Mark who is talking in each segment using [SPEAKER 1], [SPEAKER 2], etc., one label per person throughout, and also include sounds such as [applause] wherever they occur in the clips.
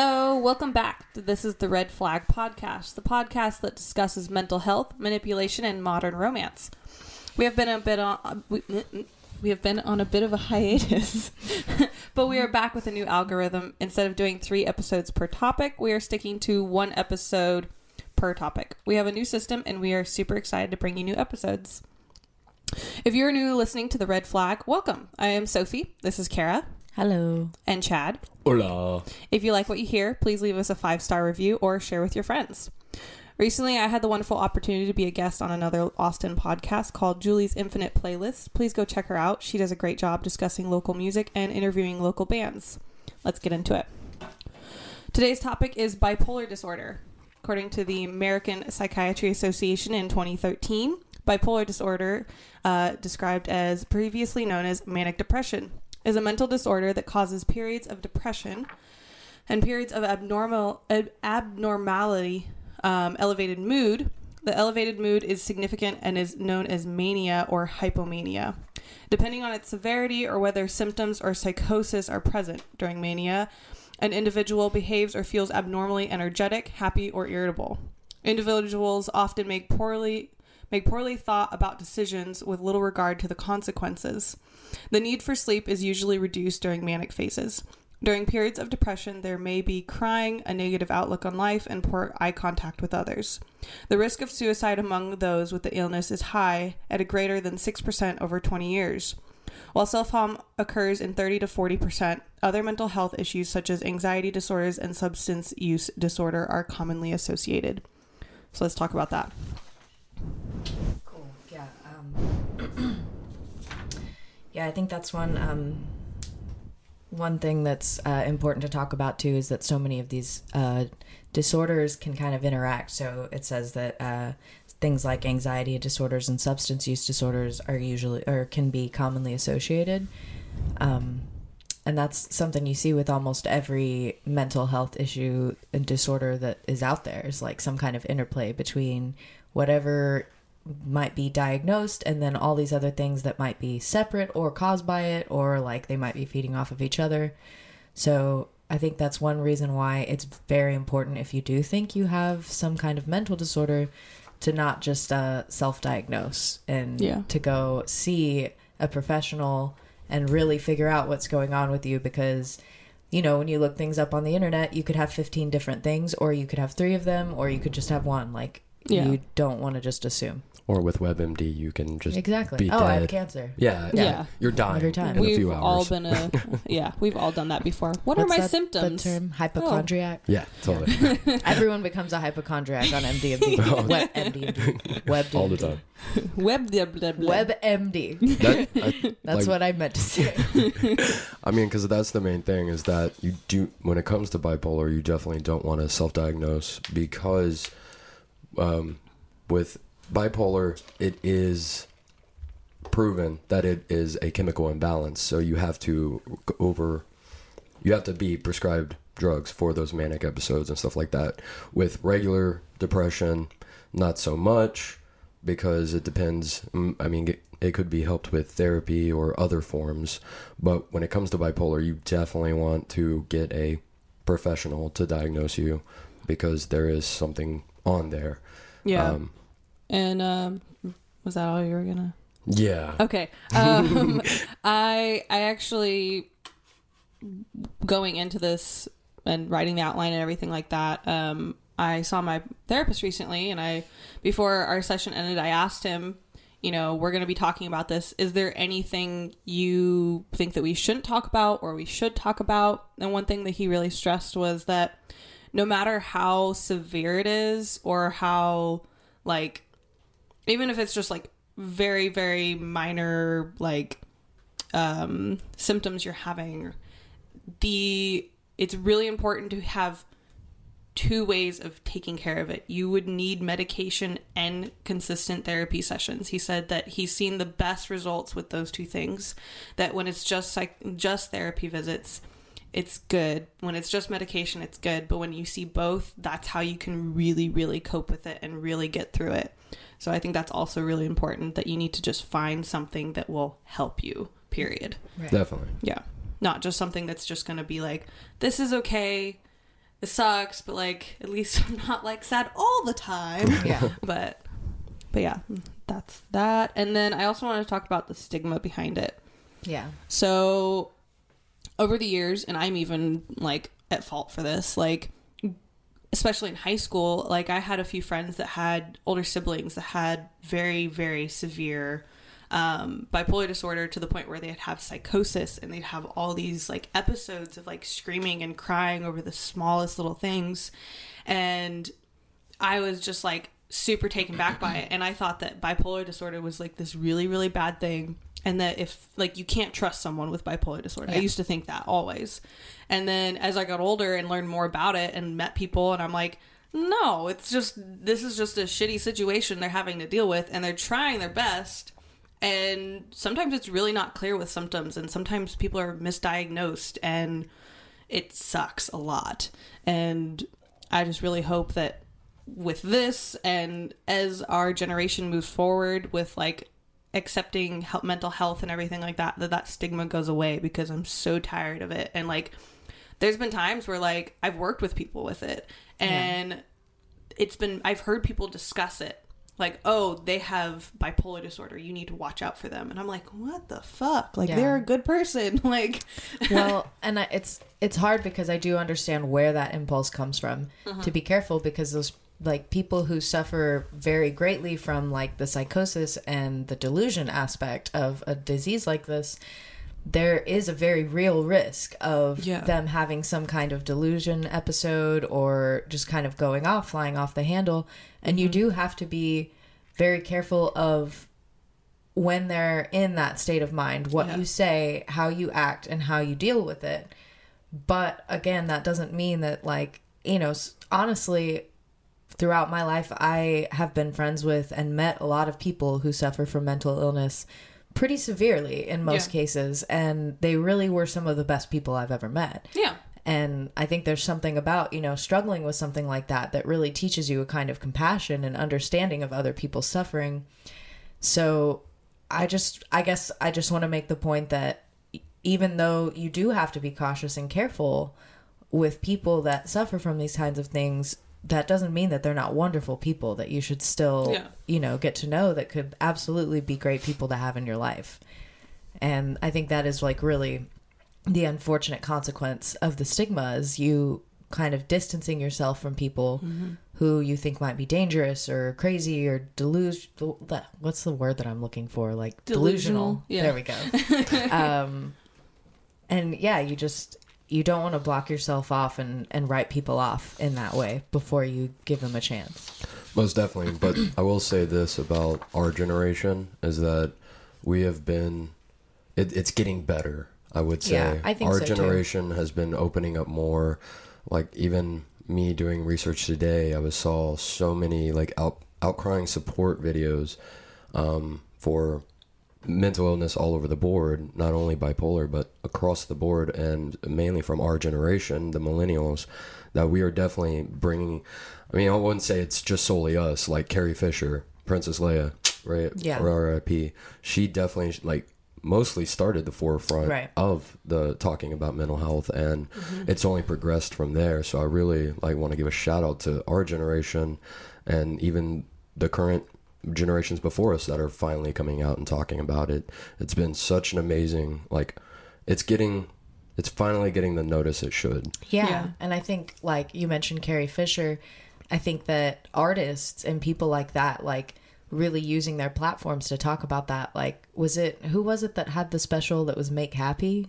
[SPEAKER 1] Hello, welcome back. This is the Red Flag Podcast, the podcast that discusses mental health, manipulation, and modern romance. We have been a bit on uh, we, we have been on a bit of a hiatus, [laughs] but we are back with a new algorithm. Instead of doing three episodes per topic, we are sticking to one episode per topic. We have a new system, and we are super excited to bring you new episodes. If you're new listening to the Red Flag, welcome. I am Sophie. This is Kera
[SPEAKER 2] Hello.
[SPEAKER 1] and Chad.
[SPEAKER 3] Hola.
[SPEAKER 1] If you like what you hear, please leave us a five star review or share with your friends. Recently, I had the wonderful opportunity to be a guest on another Austin podcast called Julie's Infinite Playlist. Please go check her out. She does a great job discussing local music and interviewing local bands. Let's get into it. Today's topic is bipolar disorder. According to the American Psychiatry Association in 2013, bipolar disorder, uh, described as previously known as manic depression, is a mental disorder that causes periods of depression and periods of abnormal ab- abnormality, um, elevated mood. The elevated mood is significant and is known as mania or hypomania. Depending on its severity or whether symptoms or psychosis are present during mania, an individual behaves or feels abnormally energetic, happy, or irritable. Individuals often make poorly make poorly thought about decisions with little regard to the consequences. The need for sleep is usually reduced during manic phases. During periods of depression, there may be crying, a negative outlook on life, and poor eye contact with others. The risk of suicide among those with the illness is high, at a greater than 6% over 20 years. While self harm occurs in 30 to 40%, other mental health issues such as anxiety disorders and substance use disorder are commonly associated. So let's talk about that.
[SPEAKER 2] Cool. Yeah. Um, yeah, I think that's one um, one thing that's uh, important to talk about too is that so many of these uh, disorders can kind of interact. So it says that uh, things like anxiety disorders and substance use disorders are usually or can be commonly associated. Um, and that's something you see with almost every mental health issue and disorder that is out there is like some kind of interplay between whatever might be diagnosed and then all these other things that might be separate or caused by it or like they might be feeding off of each other so i think that's one reason why it's very important if you do think you have some kind of mental disorder to not just uh, self-diagnose and
[SPEAKER 1] Yeah.
[SPEAKER 2] to go see a professional and really figure out what's going on with you because you know when you look things up on the internet you could have 15 different things or you could have three of them or you could just have one like
[SPEAKER 1] Yeah.
[SPEAKER 2] you don't want to just assume
[SPEAKER 3] Or with WebMD, you can just
[SPEAKER 2] exactly
[SPEAKER 3] be
[SPEAKER 2] oh i have cancer
[SPEAKER 3] Yeah,
[SPEAKER 1] Yeah.
[SPEAKER 3] yeah. You're dying
[SPEAKER 2] Every time.
[SPEAKER 3] in a
[SPEAKER 1] we've
[SPEAKER 3] few
[SPEAKER 1] all been a [laughs] yeah, we've all done that before. What are my
[SPEAKER 2] that-
[SPEAKER 1] symptoms?
[SPEAKER 2] The term oh. hypochondriac.
[SPEAKER 3] yeah, totally. [laughs] [laughs]
[SPEAKER 2] Everyone becomes a hypochondriac on MDMD. Web MDMD. Web
[SPEAKER 3] all the time.
[SPEAKER 1] Web blah, blah, blah.
[SPEAKER 2] WebMD.
[SPEAKER 3] That, I,
[SPEAKER 2] That's
[SPEAKER 3] like,
[SPEAKER 2] what I meant to say.
[SPEAKER 3] I mean, because that's the main thing is that you do when it comes to bipolar, you definitely don't want to self-diagnose because um, with bipolar, it is proven that it is a chemical imbalance. So you have to over, you have to be prescribed drugs for those manic episodes and stuff like that. With regular depression, not so much because it depends. mm, I mean, it, it could be helped with therapy or other forms, but when it comes to bipolar, you definitely want to get a professional to diagnose you because there is something on there.
[SPEAKER 1] Yeah.
[SPEAKER 3] Um,
[SPEAKER 1] and um was that all you were gonna
[SPEAKER 3] yeah.
[SPEAKER 1] Okay. Um [laughs] I I actually going into this and writing the outline and everything like that, um, I saw my therapist recently and I before our session ended I asked him, you know, we're gonna be talking about this. Is there anything you think that we shouldn't talk about or we should talk about? And one thing that he really stressed was that no matter how severe it is or how like even if it's just like very very minor like um symptoms you're having the it's really important to have two ways of taking care of it. You would need medication and consistent therapy sessions. He said that he's seen the best results with those two things. That when it's just like just therapy visits, it's good. When it's just medication, it's good. But when you see both, that's how you can really, really cope with it and really get through it. So I think that's also really important that you need to just find something that will help you, period.
[SPEAKER 2] Right.
[SPEAKER 3] Definitely.
[SPEAKER 1] Yeah. Not just something that's just going to be like, this is okay. it sucks, but like at least [laughs] I'm not like sad all the time. [laughs]
[SPEAKER 2] Yeah. [laughs]
[SPEAKER 1] but but yeah, that's that. And then I also want to talk about the stigma behind it.
[SPEAKER 2] Yeah.
[SPEAKER 1] So over the years, and I'm even like at fault for this, like especially in high school, like I had a few friends that had older siblings that had very, very severe um, bipolar disorder to the point where they'd have psychosis and they'd have all these like episodes of like screaming and crying over the smallest little things. And I was just like super taken back by it. And I thought that bipolar disorder was like this really, really bad thing. And that if like you can't trust someone with bipolar disorder, I used to think that always. And then as I got older and learned more about it and met people, and I'm like, no, it's just this is just a shitty situation they're having to deal with, and they're trying their best. And sometimes it's really not clear with symptoms, and sometimes people are misdiagnosed, and it sucks a lot. And I just really hope that with this and as our generation moves forward with like accepting help, mental health and everything like that that that stigma goes away because I'm so tired of it. And like there's been times where like I've worked with people with it and it's been I've heard people discuss it. Like oh they have bipolar disorder. You need to watch out for them. And I'm like what the fuck? Like
[SPEAKER 2] Yeah.
[SPEAKER 1] they're a good person. [laughs] Like
[SPEAKER 2] well, [laughs] and I, it's it's hard because I do understand where that impulse comes from. Uh-huh. To be careful because those like people who suffer very greatly from like the psychosis and the delusion aspect of a disease like this there is a very real risk of
[SPEAKER 1] Yeah.
[SPEAKER 2] them having some kind of delusion episode or just kind of going off flying off the handle and you mm-hmm. do have to be very careful of when they're in that state of mind, what
[SPEAKER 1] Yeah.
[SPEAKER 2] you say, how you act, and how you deal with it. But again, that doesn't mean that, like, you know, honestly, throughout my life, I have been friends with and met a lot of people who suffer from mental illness pretty severely in most
[SPEAKER 1] Yeah.
[SPEAKER 2] cases. And they really were some of the best people I've ever met.
[SPEAKER 1] yeah
[SPEAKER 2] And I think there's something about, you know, struggling with something like that that really teaches you a kind of compassion and understanding of other people's suffering. So I just, I guess I just want to make the point that even though you do have to be cautious and careful with people that suffer from these kinds of things, that doesn't mean that they're not wonderful people that you should still,
[SPEAKER 1] Yeah.
[SPEAKER 2] you know, get to know that could absolutely be great people to have in your life. And I think that is like really the unfortunate consequence of the stigma is you kind of distancing yourself from people who you think might be dangerous or crazy or delusional. What's the word that I'm looking for? Like delusional.
[SPEAKER 1] Delusional, yeah.
[SPEAKER 2] There we go. [laughs] um, and yeah, you just you don't want to block yourself off and and write people off in that way before you give them a chance.
[SPEAKER 3] Most definitely. But I will say this about our generation is that we have been, it, it's getting better, I would say.
[SPEAKER 2] Yeah, I think
[SPEAKER 3] Our
[SPEAKER 2] so, too.
[SPEAKER 3] generation has been opening up more. Like, even me doing research today, I was saw so many, like, out, outcrying support videos um, for mental illness all over the board, not only bipolar, but across the board, and mainly from our generation, the millennials, that we are definitely bringing. I mean, I wouldn't say it's just solely us, like Carrie Fisher, Princess Leia, right?
[SPEAKER 2] Yeah.
[SPEAKER 3] R.I.P. She definitely, like, mostly started the forefront
[SPEAKER 2] Right.
[SPEAKER 3] of the talking about mental health and mm-hmm. it's only progressed from there so i really like want to give a shout out to our generation and even the current generations before us that are finally coming out and talking about it it's been such an amazing like it's getting it's finally getting the notice it should
[SPEAKER 2] Yeah.
[SPEAKER 1] Yeah.
[SPEAKER 2] And I think, like you mentioned, Carrie Fisher, I think that artists and people like that, like really using their platforms to talk about that. Like, was it, who was it that had the special that was Make Happy?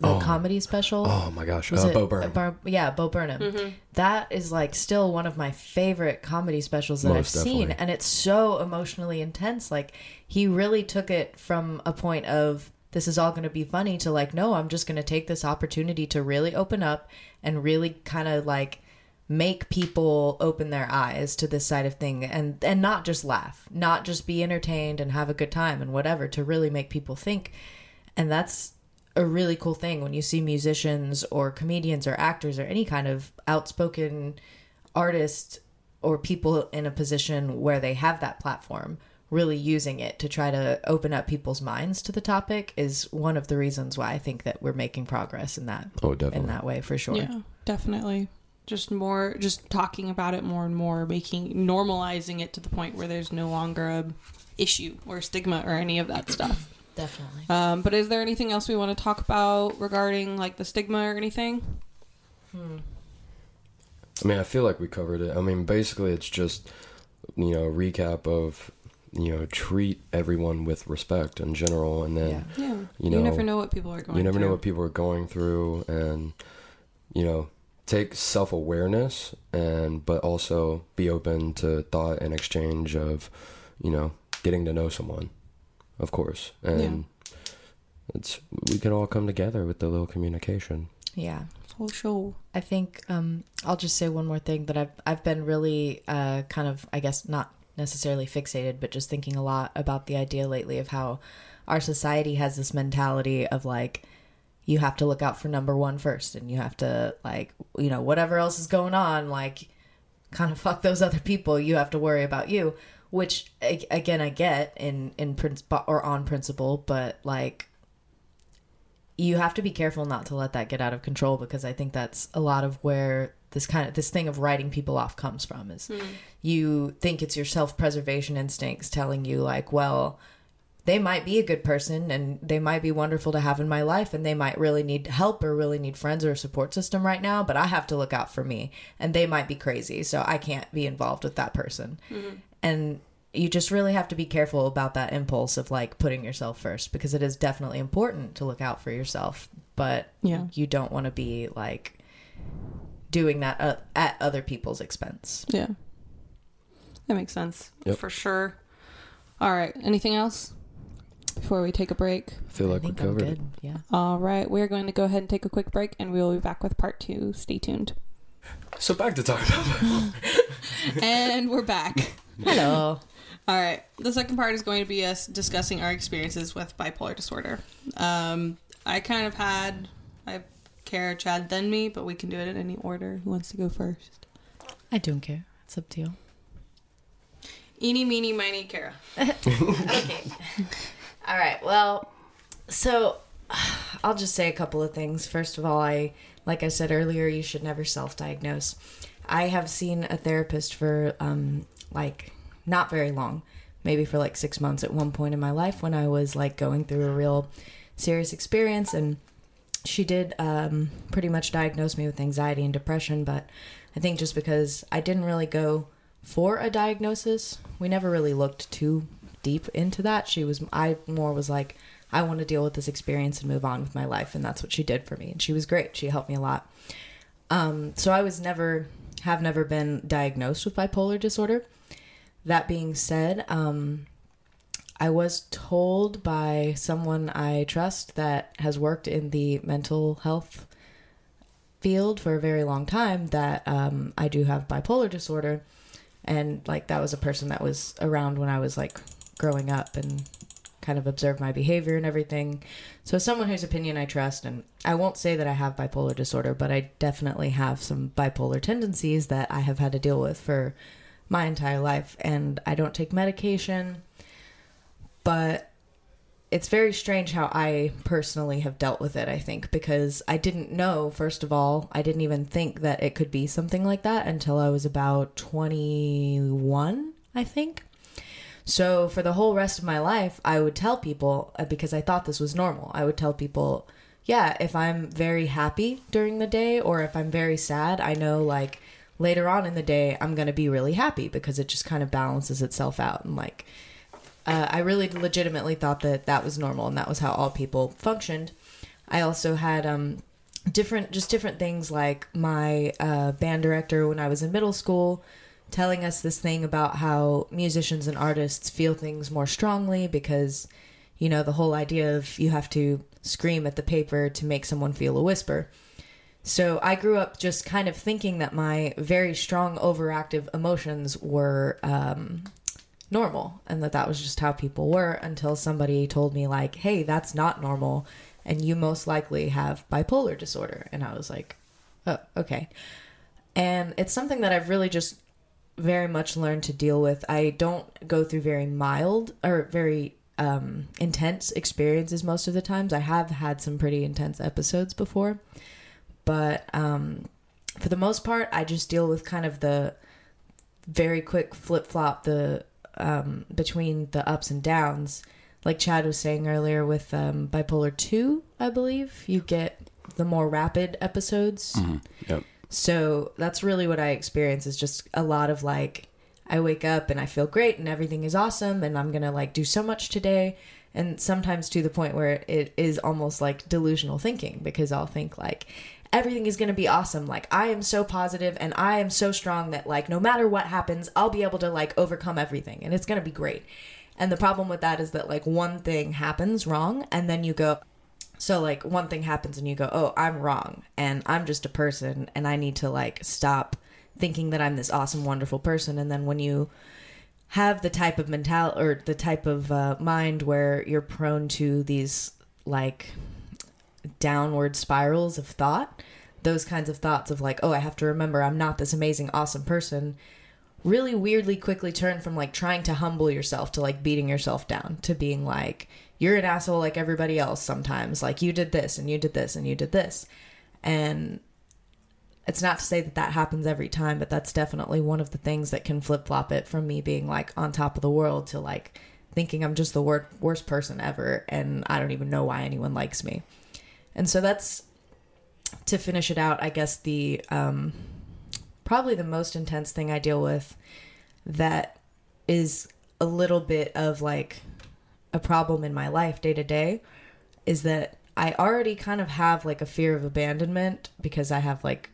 [SPEAKER 2] The
[SPEAKER 3] Oh.
[SPEAKER 2] comedy special?
[SPEAKER 3] oh my gosh
[SPEAKER 2] Was
[SPEAKER 3] uh,
[SPEAKER 2] it
[SPEAKER 3] bo burnham
[SPEAKER 2] Bar- yeah, Bo Burnham. That is like still one of my favorite comedy specials that I've
[SPEAKER 3] Most
[SPEAKER 2] seen, and it's so emotionally intense. Like he really took it from a point of this is all going to be funny to like no, I'm just going to take this opportunity to really open up and really kind of like make people open their eyes to this side of thing and and not just laugh, not just be entertained and have a good time and whatever to really make people think. And that's a really cool thing when you see musicians or comedians or actors or any kind of outspoken artist or people in a position where they have that platform really using it to try to open up people's minds to the topic is one of the reasons why I think that we're making progress in that
[SPEAKER 3] oh definitely
[SPEAKER 2] in that way for sure.
[SPEAKER 1] Yeah, definitely. just more just talking about it more and more making normalizing it to the point where there's no longer a issue or stigma or any of that stuff
[SPEAKER 2] Definitely.
[SPEAKER 1] um, but is there anything else we want to talk about regarding like the stigma or anything
[SPEAKER 3] I mean, I feel like we covered it. I mean, basically, it's just you know a recap of you know treat everyone with respect in general, and then
[SPEAKER 2] Yeah.
[SPEAKER 1] yeah
[SPEAKER 3] You
[SPEAKER 1] you, never know what people are going through.
[SPEAKER 3] you never know what people are going through, and you know take self awareness, and but also be open to thought and exchange of you know getting to know someone, of course, and it's we can all come together with the little communication.
[SPEAKER 2] Yeah.
[SPEAKER 1] for sure
[SPEAKER 2] I think um, I'll just say one more thing that I've I've been really uh, kind of I guess not necessarily fixated, but just thinking a lot about the idea lately of how our society has this mentality of like you have to look out for number one first, and you have to like you know whatever else is going on, like kind of [laughs] fuck those other people. You have to worry about you, which again I get in in principle or on principle, but like you have to be careful not to let that get out of control because I think that's a lot of where this kind of this thing of writing people off comes from is hmm. you think it's your self-preservation instincts telling you like well they might be a good person and they might be wonderful to have in my life and they might really need help or really need friends or a support system right now but I have to look out for me and they might be crazy so I can't be involved with that person hmm. And you just really have to be careful about that impulse of like putting yourself first because it is definitely important to look out for yourself but
[SPEAKER 1] Yeah.
[SPEAKER 2] you don't want to be like doing that uh, at other people's expense
[SPEAKER 1] yeah that makes sense
[SPEAKER 3] Yep.
[SPEAKER 1] for sure all right anything else before we take a break
[SPEAKER 3] I feel like
[SPEAKER 2] I
[SPEAKER 3] we
[SPEAKER 2] think I'm
[SPEAKER 3] covered it.
[SPEAKER 2] good. Yeah.
[SPEAKER 1] all right we're going to go ahead and take a quick break and we will be back with part two stay tuned
[SPEAKER 3] So back to talking about [laughs] [laughs]
[SPEAKER 1] and we're back
[SPEAKER 2] Hello. [laughs]
[SPEAKER 1] All right. The second part is going to be us discussing our experiences with bipolar disorder. Um, I kind of had, I Kera, Chad, then me, but we can do it in any order. Who wants to go first?
[SPEAKER 2] I don't care. It's up to you.
[SPEAKER 1] Eeny, meeny, miny, Kera. [laughs]
[SPEAKER 2] okay. All right. Well, so I'll just say a couple of things. First of all, I like I said earlier, you should never self-diagnose. I have seen a therapist for um like not very long, maybe for like 6 months at one point in my life when I was like going through a real serious experience and she did um pretty much diagnose me with anxiety and depression, but I think just because I didn't really go for a diagnosis, we never really looked too deep into that. She was, I more was like, I want to deal with this experience and move on with my life. And that's what she did for me. And she was great. She helped me a lot. Um, so I was never, have never been diagnosed with bipolar disorder. That being said, um, I was told by someone I trust that has worked in the mental health field for a very long time that um, I do have bipolar disorder. And like that was a person that was around when I was like growing up and kind of observed my behavior and everything. So someone whose opinion I trust and I won't say that I have bipolar disorder, but I definitely have some bipolar tendencies that I have had to deal with for my entire life and I don't take medication. But it's very strange how I personally have dealt with it, I think, because I didn't know, first of all, I didn't even think that it could be something like that until I was about 21, I think. So for the whole rest of my life, I would tell people, uh, because I thought this was normal, I would tell people, yeah, if I'm very happy during the day or if I'm very sad, I know like later on in the day, I'm going to be really happy because it just kind of balances itself out. And like, uh, I really legitimately thought that that was normal and that was how all people functioned. I also had um, different, just different things like my uh, band director when I was in middle school telling us this thing about how musicians and artists feel things more strongly because, you know, the whole idea of you have to scream at the paper to make someone feel a whisper. So I grew up just kind of thinking that my very strong, overactive emotions were um, normal and that that was just how people were until somebody told me like hey that's not normal and you most likely have bipolar disorder. And i was like oh okay. And it's something that i've really just very much learned to deal with. I don't go through very mild or very um, intense experiences most of the times. I have had some pretty intense episodes before but um, for the most part, I just deal with kind of the very quick flip flop the um, between the ups and downs. Like Chad was saying earlier with um, bipolar two, I believe you get the more rapid episodes.
[SPEAKER 3] Yep.
[SPEAKER 2] So that's really what I experience is just a lot of like I wake up and I feel great and everything is awesome and I'm going to like do so much today and sometimes to the point where it is almost like delusional thinking because I'll think like everything is going to be awesome like I am so positive and I am so strong that like no matter what happens I'll be able to like overcome everything and it's going to be great. And the problem with that is that like one thing happens wrong and then you go so like one thing happens and you go, "Oh, I'm wrong and I'm just a person and I need to like stop thinking that I'm this awesome wonderful person." And then when you have the type of mental or the type of uh, mind where you're prone to these like downward spirals of thought, those kinds of thoughts of like, "Oh, I have to remember I'm not this amazing awesome person." really weirdly quickly turn from like trying to humble yourself to like beating yourself down to being like you're an asshole like everybody else sometimes like you did this and you did this and you did this and it's not to say that that happens every time but that's definitely one of the things that can flip-flop it from me being like on top of the world to like thinking i'm just the wor- worst person ever and i don't even know why anyone likes me and so that's to finish it out i guess the um probably the most intense thing I deal with that is a little bit of like a problem in my life day to day is that I already kind of have like a fear of abandonment because I have like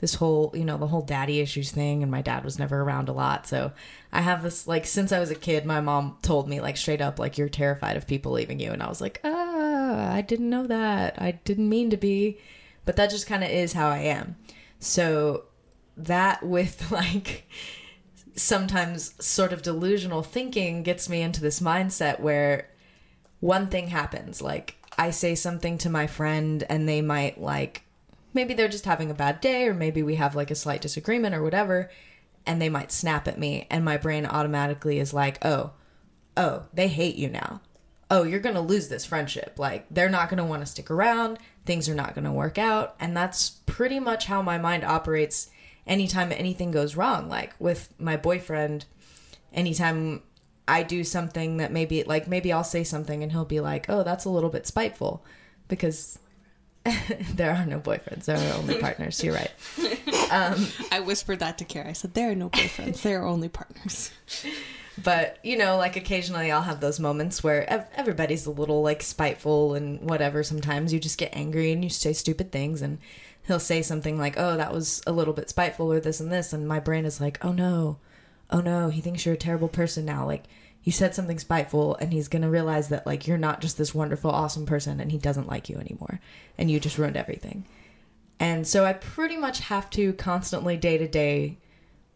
[SPEAKER 2] this whole, you know, the whole daddy issues thing and my dad was never around a lot. So I have this like since I was a kid, my mom told me like straight up like you're terrified of people leaving you and I was like, "Ah, I didn't know that. I didn't mean to be." But that just kind of is how I am. So that with [laughs] like sometimes sort of delusional thinking gets me into this mindset where one thing happens like i say something to my friend and they might like maybe they're just having a bad day or maybe we have like a slight disagreement or whatever and they might snap at me and my brain automatically is like oh oh they hate you now oh you're gonna lose this friendship. Like they're not gonna want to stick around. Things are not gonna work out. And that's pretty much how my mind operates anytime anything goes wrong. Like with my boyfriend anytime i do something that maybe like maybe i'll say something and he'll be like oh that's a little bit spiteful because [laughs] there are no boyfriends. There are only [laughs] partners. You're right. [laughs] Um,
[SPEAKER 1] I whispered that to Kera. I said, there are no boyfriends. There are only partners.
[SPEAKER 2] But you know like occasionally i'll have those moments where ev- everybody's a little like spiteful and whatever sometimes. You just get angry and you say stupid things and he'll say something like oh that was a little bit spiteful or this and this and my brain is like oh no. Oh no. He thinks you're a terrible person now. Like you said something spiteful and he's gonna realize that like you're not just this wonderful awesome person and he doesn't like you anymore and you just ruined everything. And so i pretty much have to constantly day to day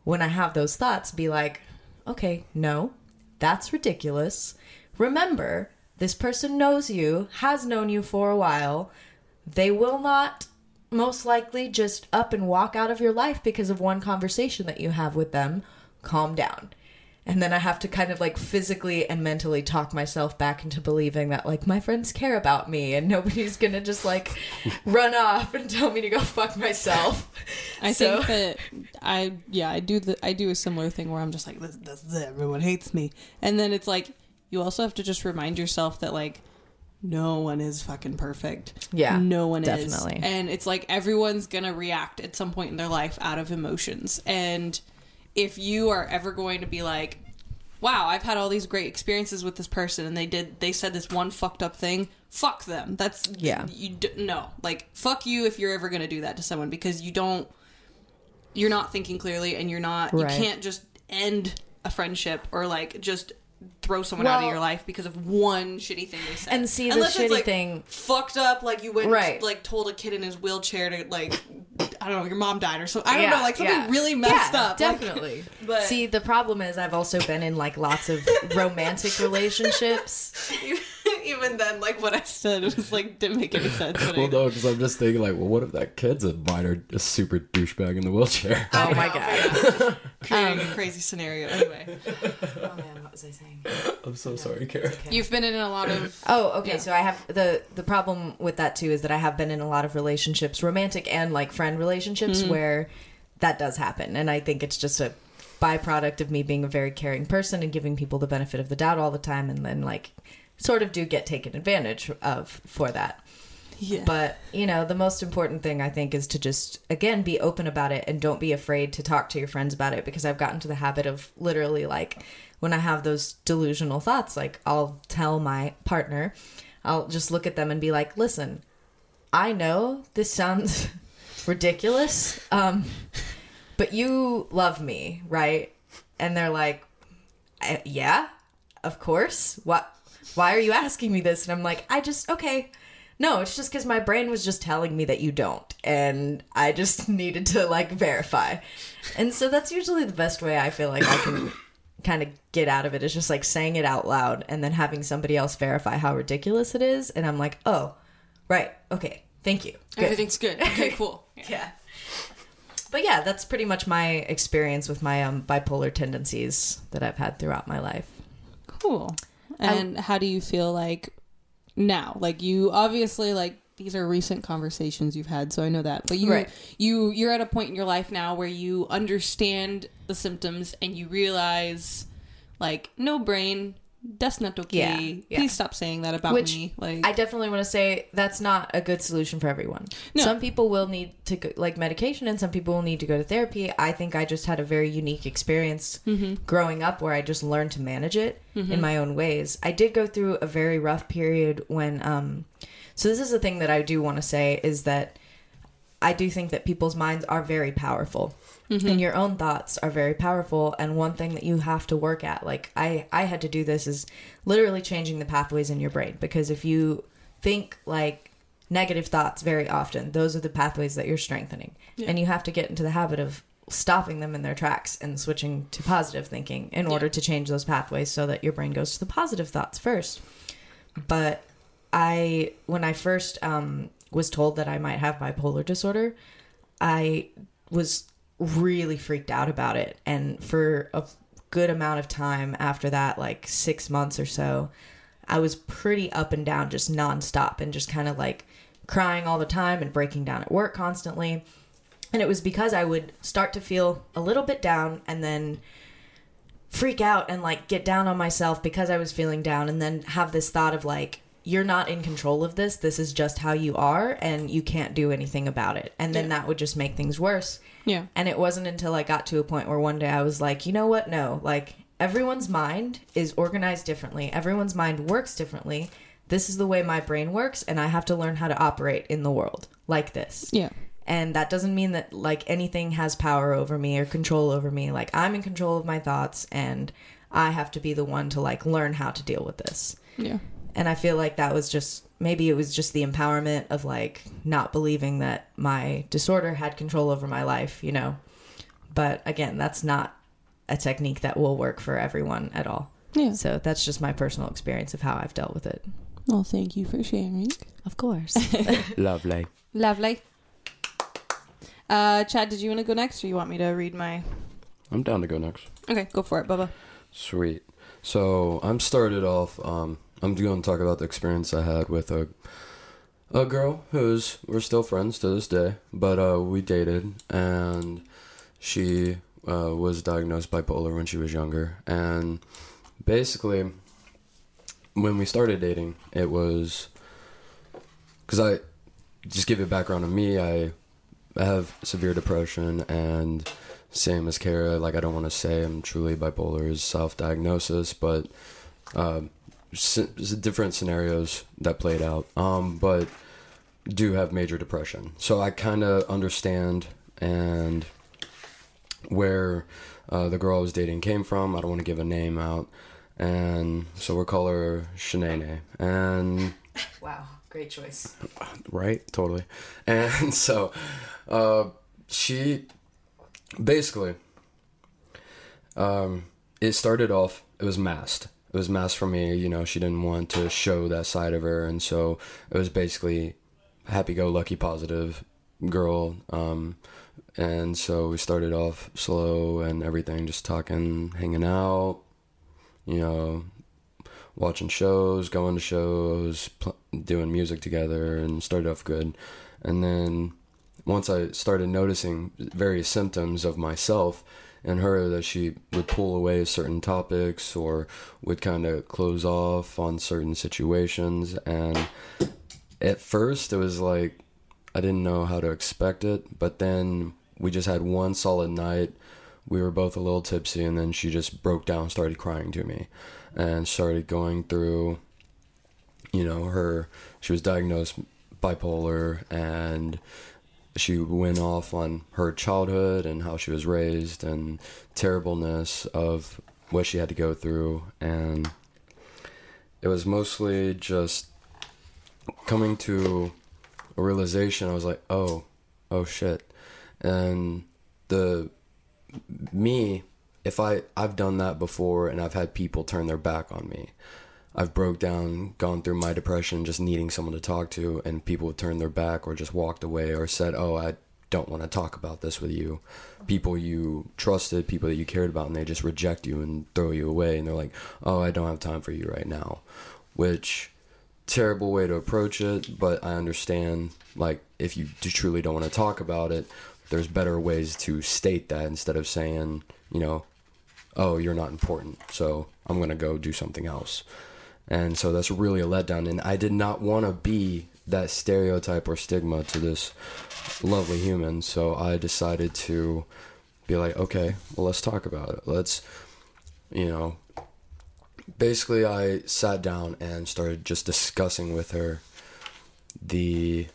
[SPEAKER 2] when i have those thoughts be like okay no that's ridiculous. Remember this person knows you has known you for a while. They will not most likely just up and walk out of your life because of one conversation that you have with them. Calm down and then I have to kind of like physically and mentally talk myself back into believing that like my friends care about me and nobody's gonna just like [laughs] run off and tell me to go fuck myself.
[SPEAKER 1] I
[SPEAKER 2] So-
[SPEAKER 1] think that I yeah I do the I do a similar thing where I'm just like this, this is it. everyone hates me, and then it's like you also have to just remind yourself that like no one is fucking perfect.
[SPEAKER 2] Yeah,
[SPEAKER 1] no one
[SPEAKER 2] definitely.
[SPEAKER 1] is, and it's like everyone's gonna react at some point in their life out of emotions, and if you are ever going to be like. Wow, I've had all these great experiences with this person, and they did. They said this one fucked up thing. Fuck them. That's
[SPEAKER 2] Yeah.
[SPEAKER 1] You d- no, like fuck you if you're ever gonna do that to someone because you don't you're not thinking clearly and you're not
[SPEAKER 2] Right.
[SPEAKER 1] you can't just end a friendship or like just throw someone out of your life because of one shitty thing they said.
[SPEAKER 2] And see, the
[SPEAKER 1] Unless
[SPEAKER 2] shitty
[SPEAKER 1] like,
[SPEAKER 2] thing-
[SPEAKER 1] fucked up like you went
[SPEAKER 2] Right.
[SPEAKER 1] like told a kid in his wheelchair to like I don't know, your mom died or something. I don't
[SPEAKER 2] Yeah,
[SPEAKER 1] know, like something
[SPEAKER 2] yeah.
[SPEAKER 1] really messed
[SPEAKER 2] Yeah,
[SPEAKER 1] up. like-
[SPEAKER 2] Definitely. [laughs]
[SPEAKER 1] but-
[SPEAKER 2] See, the problem is I've also been in like lots of romantic relationships. [laughs]
[SPEAKER 1] even even then, like what I said, it was like didn't make any sense. but
[SPEAKER 3] Well,
[SPEAKER 1] I-
[SPEAKER 3] no, because I'm just thinking like, well, what if that kid's a minor, a super douchebag in the wheelchair?
[SPEAKER 2] Oh my god.
[SPEAKER 1] yeah. [laughs] creating um, a crazy scenario. Anyway,
[SPEAKER 2] Oh man, what was I saying?
[SPEAKER 3] I'm so sorry, Kera.
[SPEAKER 1] you've been in a lot of [coughs]
[SPEAKER 2] Oh, okay.
[SPEAKER 1] Yeah.
[SPEAKER 2] So I have the the problem with that too is that I have been in a lot of relationships, romantic and like friend relationships, mm-hmm. where that does happen, and I think it's just a byproduct of me being a very caring person and giving people the benefit of the doubt all the time, and then like sort of do get taken advantage of for that.
[SPEAKER 1] yeah.
[SPEAKER 2] But, you know, the most important thing I think is to just, again, be open about it and don't be afraid to talk to your friends about it because I've gotten to the habit of literally like when I have those delusional thoughts, like I'll tell my partner, I'll just look at them and be like, listen, I know this sounds [laughs] ridiculous, um, but you love me, right? And they're like, "Uh, yeah, of course. What? Why are you asking me this? And I'm like, I just okay. No, it's just because my brain was just telling me that you don't, and I just [laughs] needed to like verify. And so that's usually the best way I feel like I can [coughs] kind of get out of it is just like saying it out loud and then having somebody else verify how ridiculous it is. And I'm like, oh, right, okay, thank you. Good.
[SPEAKER 1] everything's good. Okay, [laughs] cool.
[SPEAKER 2] Yeah. But yeah, that's pretty much my experience with my um, bipolar tendencies that I've had throughout my life.
[SPEAKER 1] Cool. And how do you feel like now? Like you obviously like these are recent conversations you've had, so I know that. But you
[SPEAKER 2] Right.
[SPEAKER 1] you you're at a point in your life now where you understand the symptoms and you realize like no brain, that's not okay.
[SPEAKER 2] Yeah.
[SPEAKER 1] Please stop saying that about
[SPEAKER 2] Which
[SPEAKER 1] me. Like
[SPEAKER 2] I definitely want to say that's not a good solution for everyone.
[SPEAKER 1] No.
[SPEAKER 2] Some people will need to go, like medication, and some people will need to go to therapy. I think I just had a very unique experience growing up where I just learned to manage it in my own ways. I did go through a very rough period when. Um, so this is the thing that I do want to say is that I do think that people's minds are very powerful. And your own thoughts are very powerful. And one thing that you have to work at like I I had to do this is literally changing the pathways in your brain. Because if you think like negative thoughts very often those are the pathways that you're strengthening.
[SPEAKER 1] Yeah.
[SPEAKER 2] and you have to get into the habit of stopping them in their tracks and switching to positive thinking in order to change those pathways so that your brain goes to the positive thoughts first. But I when I first um, was told that I might have bipolar disorder, I was really freaked out about it, and for a good amount of time after that, like six months or so, I was pretty up and down, just nonstop, and just kind of like crying all the time and breaking down at work constantly. And it was because I would start to feel a little bit down and then freak out and like get down on myself because I was feeling down and then have this thought of like you're not in control of this this is just how you are and you can't do anything about it and then
[SPEAKER 1] Yeah.
[SPEAKER 2] that would just make things worse
[SPEAKER 1] yeah.
[SPEAKER 2] and it wasn't until I got to a point where one day I was like you know what no like everyone's mind is organized differently everyone's mind works differently this is the way my brain works and I have to learn how to operate in the world like this
[SPEAKER 1] Yeah.
[SPEAKER 2] and that doesn't mean that like anything has power over me or control over me like i'm in control of my thoughts and i have to be the one to like learn how to deal with this
[SPEAKER 1] Yeah.
[SPEAKER 2] And i feel like that was just maybe it was just the empowerment of like not believing that my disorder had control over my life you know but again that's not a technique that will work for everyone at all
[SPEAKER 1] Yeah.
[SPEAKER 2] so that's just my personal experience of how i've dealt with it
[SPEAKER 1] Well, thank you for sharing.
[SPEAKER 2] of course [laughs]
[SPEAKER 3] Lovely.
[SPEAKER 1] Lovely. Uh, Chad, did you want to go next, or you want me to read my?
[SPEAKER 3] I'm down to go next.
[SPEAKER 1] Okay, go for it, Bubba.
[SPEAKER 3] Sweet. So I'm started off. Um, I'm going to talk about the experience I had with a a girl who's we're still friends to this day, but uh, we dated, and she uh, was diagnosed bipolar when she was younger, and basically, when we started dating, it was because I just give you background on me. I have severe depression and same as Kera, like I don't want to say I'm truly bipolar is self-diagnosis, but um, different scenarios that played out. Um, but do have major depression, so I kind of understand and where uh, the girl I was dating came from. I don't want to give a name out, and so we'll call her Shanae. And [laughs]
[SPEAKER 2] wow great choice
[SPEAKER 3] right totally [laughs] and so uh she basically um it started off it was masked it was masked from me. You know, she didn't want to show that side of her, and so it was basically happy-go-lucky, positive girl. Um, and so we started off slow and everything, just talking, hanging out, you know, watching shows, going to shows, pl- doing music together, and started off good. And then once I started noticing various symptoms of myself and her, that she would pull away certain topics or would kind of close off on certain situations. And at first, it was like I didn't know how to expect it, but then we just had one solid night. We were both a little tipsy, and then she just broke down, started crying to me, and started going through, you know, her. She was diagnosed bipolar, and she went off on her childhood and how she was raised and terribleness of what she had to go through. And it was mostly just coming to a realization. I was like oh oh shit. And the me if i i've done that before and i've had people turn their back on me I've broke down, gone through my depression, just needing someone to talk to, and people have turned their back or just walked away or said, "Oh, I don't want to talk about this with you." People you trusted, people that you cared about, and they just reject you and throw you away, and they're like, "Oh, I don't have time for you right now," which terrible way to approach it, but I understand. Like, if you truly don't want to talk about it, there's better ways to state that instead of saying, you know, "Oh, you're not important," so I'm gonna go do something else and so that's really a letdown. And i did not want to be that stereotype or stigma to this lovely human. So i decided to be like okay well let's talk about it. Let's you know basically i sat down and started just discussing with her the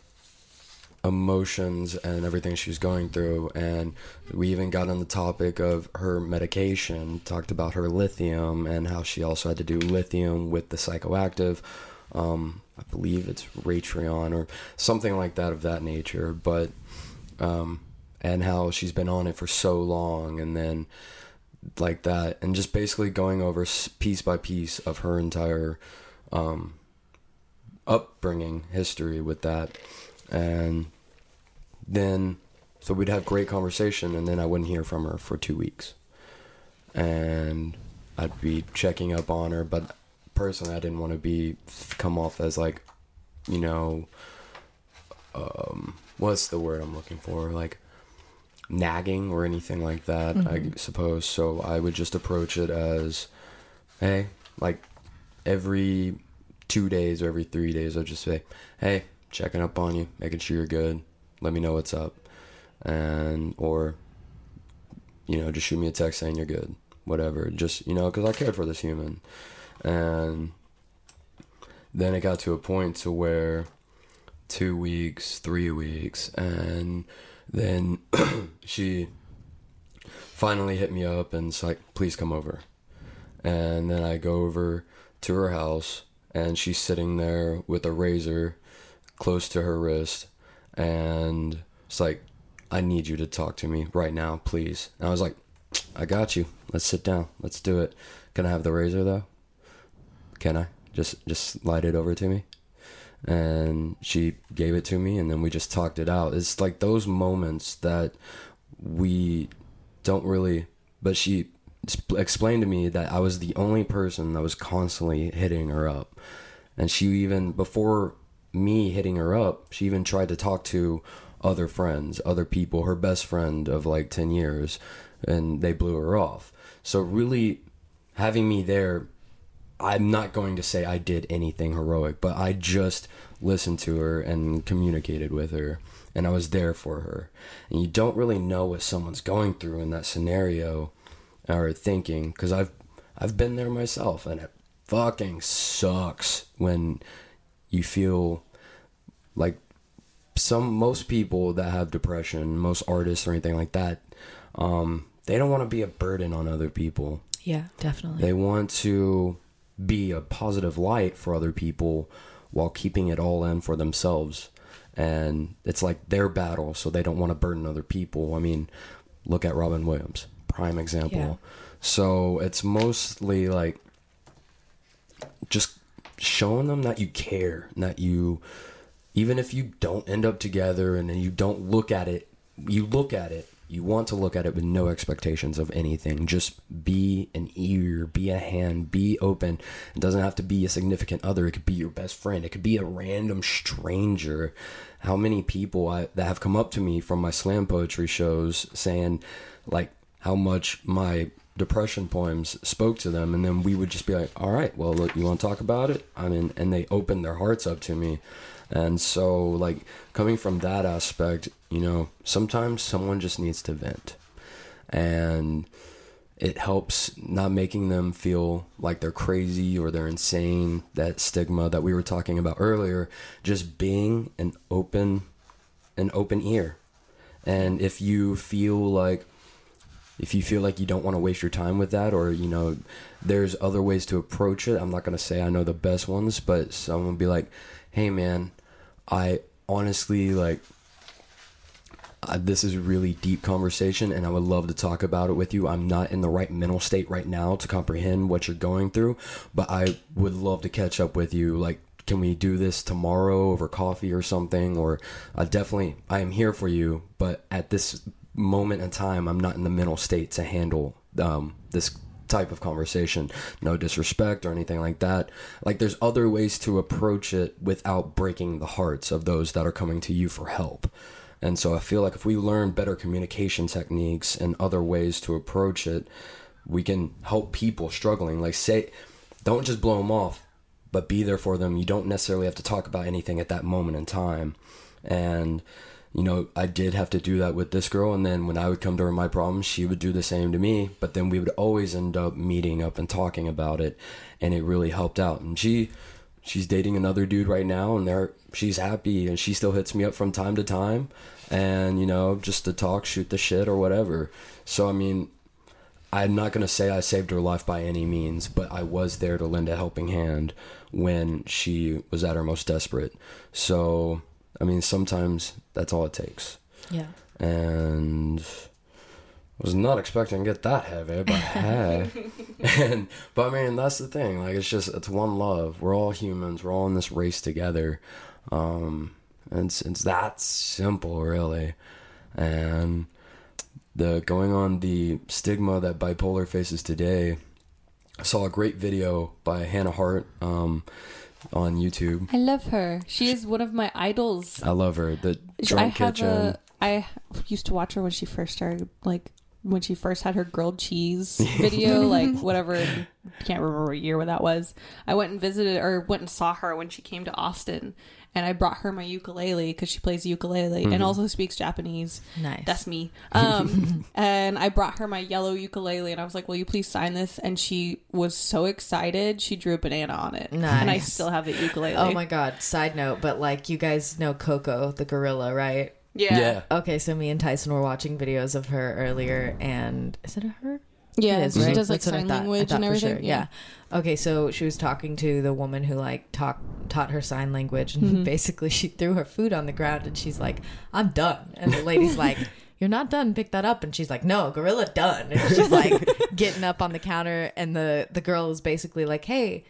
[SPEAKER 3] emotions and everything she was going through. And we even got on the topic of her medication talked about her lithium and how she also had to do lithium with the psychoactive um, i believe it's Ratrion or something like that of that nature. But um, and how she's been on it for so long and then like that and just basically going over piece by piece of her entire um, upbringing history with that and then so we'd have great conversation and then i wouldn't hear from her for two weeks. And i'd be checking up on her but personally i didn't want to be come off as like you know um what's the word i'm looking for? Like nagging or anything like that mm-hmm. i suppose. So i would just approach it as hey like every two days or every three days i'd just say hey checking up on you, making sure you're good. Let me know what's up, and or you know just shoot me a text saying you're good, whatever. Just you know because I cared for this human, and then it got to a point to where two weeks, three weeks, and then [clears throat] she finally hit me up and it's like, please come over. And then I go over to her house and she's sitting there with a razor close to her wrist, and it's like, I need you to talk to me right now, please. And I was like, I got you. Let's sit down. Let's do it. Can I have the razor though? Can I? Just just slide it over to me. And she gave it to me and then we just talked it out. It's like those moments that we don't really but she explained to me that I was the only person that was constantly hitting her up. And she even before me hitting her up, she even tried to talk to other friends, other people, her best friend of like 10 years, and they blew her off. So, really, having me there, I'm not going to say I did anything heroic, but I just listened to her and communicated with her, and I was there for her. And you don't really know what someone's going through in that scenario or thinking, because I've I've been there myself, and it fucking sucks when you feel like some most people that have depression, most artists or anything like that, um, they don't want to be a burden on other people.
[SPEAKER 2] Yeah, definitely.
[SPEAKER 3] They want to be a positive light for other people while keeping it all in for themselves. And it's like their battle, so they don't want to burden other people. I mean, look at Robin Williams, prime example. Yeah. So it's mostly like just showing them that you care, that you, even if you don't end up together and you don't look at it, you look at it. You want to look at it with no expectations of anything. Just be an ear, be a hand, be open. It doesn't have to be a significant other. It could be your best friend. It could be a random stranger. How many people I, that have come up to me from my slam poetry shows saying, like, how much my depression poems spoke to them and then we would just be like all right well look you want to talk about it? I mean and they opened their hearts up to me. And so like coming from that aspect you know sometimes someone just needs to vent. And it helps not making them feel like they're crazy or they're insane that stigma that we were talking about earlier just being an open an open ear. And if you feel like if you feel like you don't want to waste your time with that or you know there's other ways to approach it i'm not going to say i know the best ones but someone will be like hey man i honestly like uh, this is a really deep conversation and i would love to talk about it with you. I'm not in the right mental state right now to comprehend what you're going through but i would love to catch up with you. Like can we do this tomorrow over coffee or something? Or i definitely i am here for you but at this moment in time i'm not in the mental state to handle um, this type of conversation. No disrespect or anything like that. Like there's other ways to approach it without breaking the hearts of those that are coming to you for help. And so i feel like if we learn better communication techniques and other ways to approach it we can help people struggling. Like say don't just blow them off but be there for them. You don't necessarily have to talk about anything at that moment in time. And you know, I did have to do that with this girl. And then when I would come to her my problems, she would do the same to me. But then we would always end up meeting up and talking about it. And it really helped out. And she, she's dating another dude right now and they're, she's happy and she still hits me up from time to time. And, you know, just to talk, shoot the shit or whatever. So, I mean, I'm not going to say I saved her life by any means, but I was there to lend a helping hand when she was at her most desperate. So, I mean, sometimes that's all it takes.
[SPEAKER 2] Yeah.
[SPEAKER 3] And I was not expecting to get that heavy, but hey. [laughs] and but I mean, that's the thing. Like, it's just it's one love. We're all humans. We're all in this race together. Um, and it's, it's that simple, really. And the going on the stigma that bipolar faces today. I saw a great video by Hannah Hart. Um, on YouTube.
[SPEAKER 1] I love her. She is one of my idols.
[SPEAKER 3] I love her. The
[SPEAKER 1] I
[SPEAKER 3] drunk
[SPEAKER 1] have
[SPEAKER 3] kitchen.
[SPEAKER 1] a. I used to watch her when she first started, like when she first had her grilled cheese [laughs] video, like [laughs] whatever. Can't remember what year where that was. I went and visited or went and saw her when she came to Austin, and I brought her my ukulele because she plays ukulele and also speaks Japanese.
[SPEAKER 2] Nice.
[SPEAKER 1] That's me. [laughs] Um, and I brought her my yellow ukulele, and I was like, "Will you please sign this?" And she was so excited, she drew a banana on it, Nice. and I still have the ukulele.
[SPEAKER 2] Oh my god, side note, but like you guys know Koko, the gorilla, right?
[SPEAKER 1] Yeah,
[SPEAKER 3] yeah.
[SPEAKER 2] Okay, so me and Tyson were watching videos of her earlier and is it her?
[SPEAKER 1] Yeah.
[SPEAKER 2] It is,
[SPEAKER 1] She
[SPEAKER 2] right?
[SPEAKER 1] does like
[SPEAKER 2] That's what I
[SPEAKER 1] sign
[SPEAKER 2] thought. I
[SPEAKER 1] language
[SPEAKER 2] thought
[SPEAKER 1] and
[SPEAKER 2] for
[SPEAKER 1] everything.
[SPEAKER 2] sure, Yeah. Okay, so she was talking to the woman who like talk taught her sign language and mm-hmm. [laughs] basically she threw her food on the ground and she's like, I'm done. And the lady's like, [laughs] You're not done, pick that up. And she's like, No, gorilla done. And she's like [laughs] getting up on the counter and the, the girl is basically like, Hey,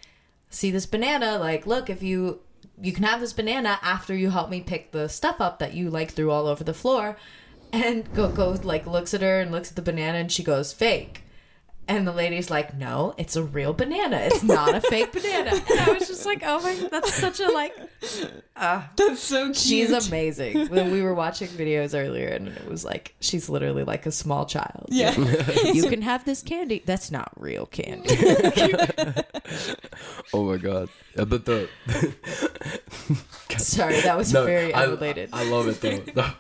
[SPEAKER 2] see this banana, like look, if you you can have this banana after you help me pick the stuff up that you like threw all over the floor. And go go like looks at her and looks at the banana and she goes, Fake. And the lady's like, "No, it's a real banana. It's not a [laughs] fake banana." And I was just like, "Oh my, that's such a like."
[SPEAKER 1] Uh, that's so cute.
[SPEAKER 2] She's amazing. When we were watching videos earlier, and it was like she's literally like a small child.
[SPEAKER 1] Yeah. [laughs]
[SPEAKER 2] you can have this candy. That's not real candy. [laughs]
[SPEAKER 3] Oh my god. Yeah, but the
[SPEAKER 2] Sorry, that was
[SPEAKER 3] no,
[SPEAKER 2] very
[SPEAKER 3] I,
[SPEAKER 2] unrelated.
[SPEAKER 3] I, I love it though. No,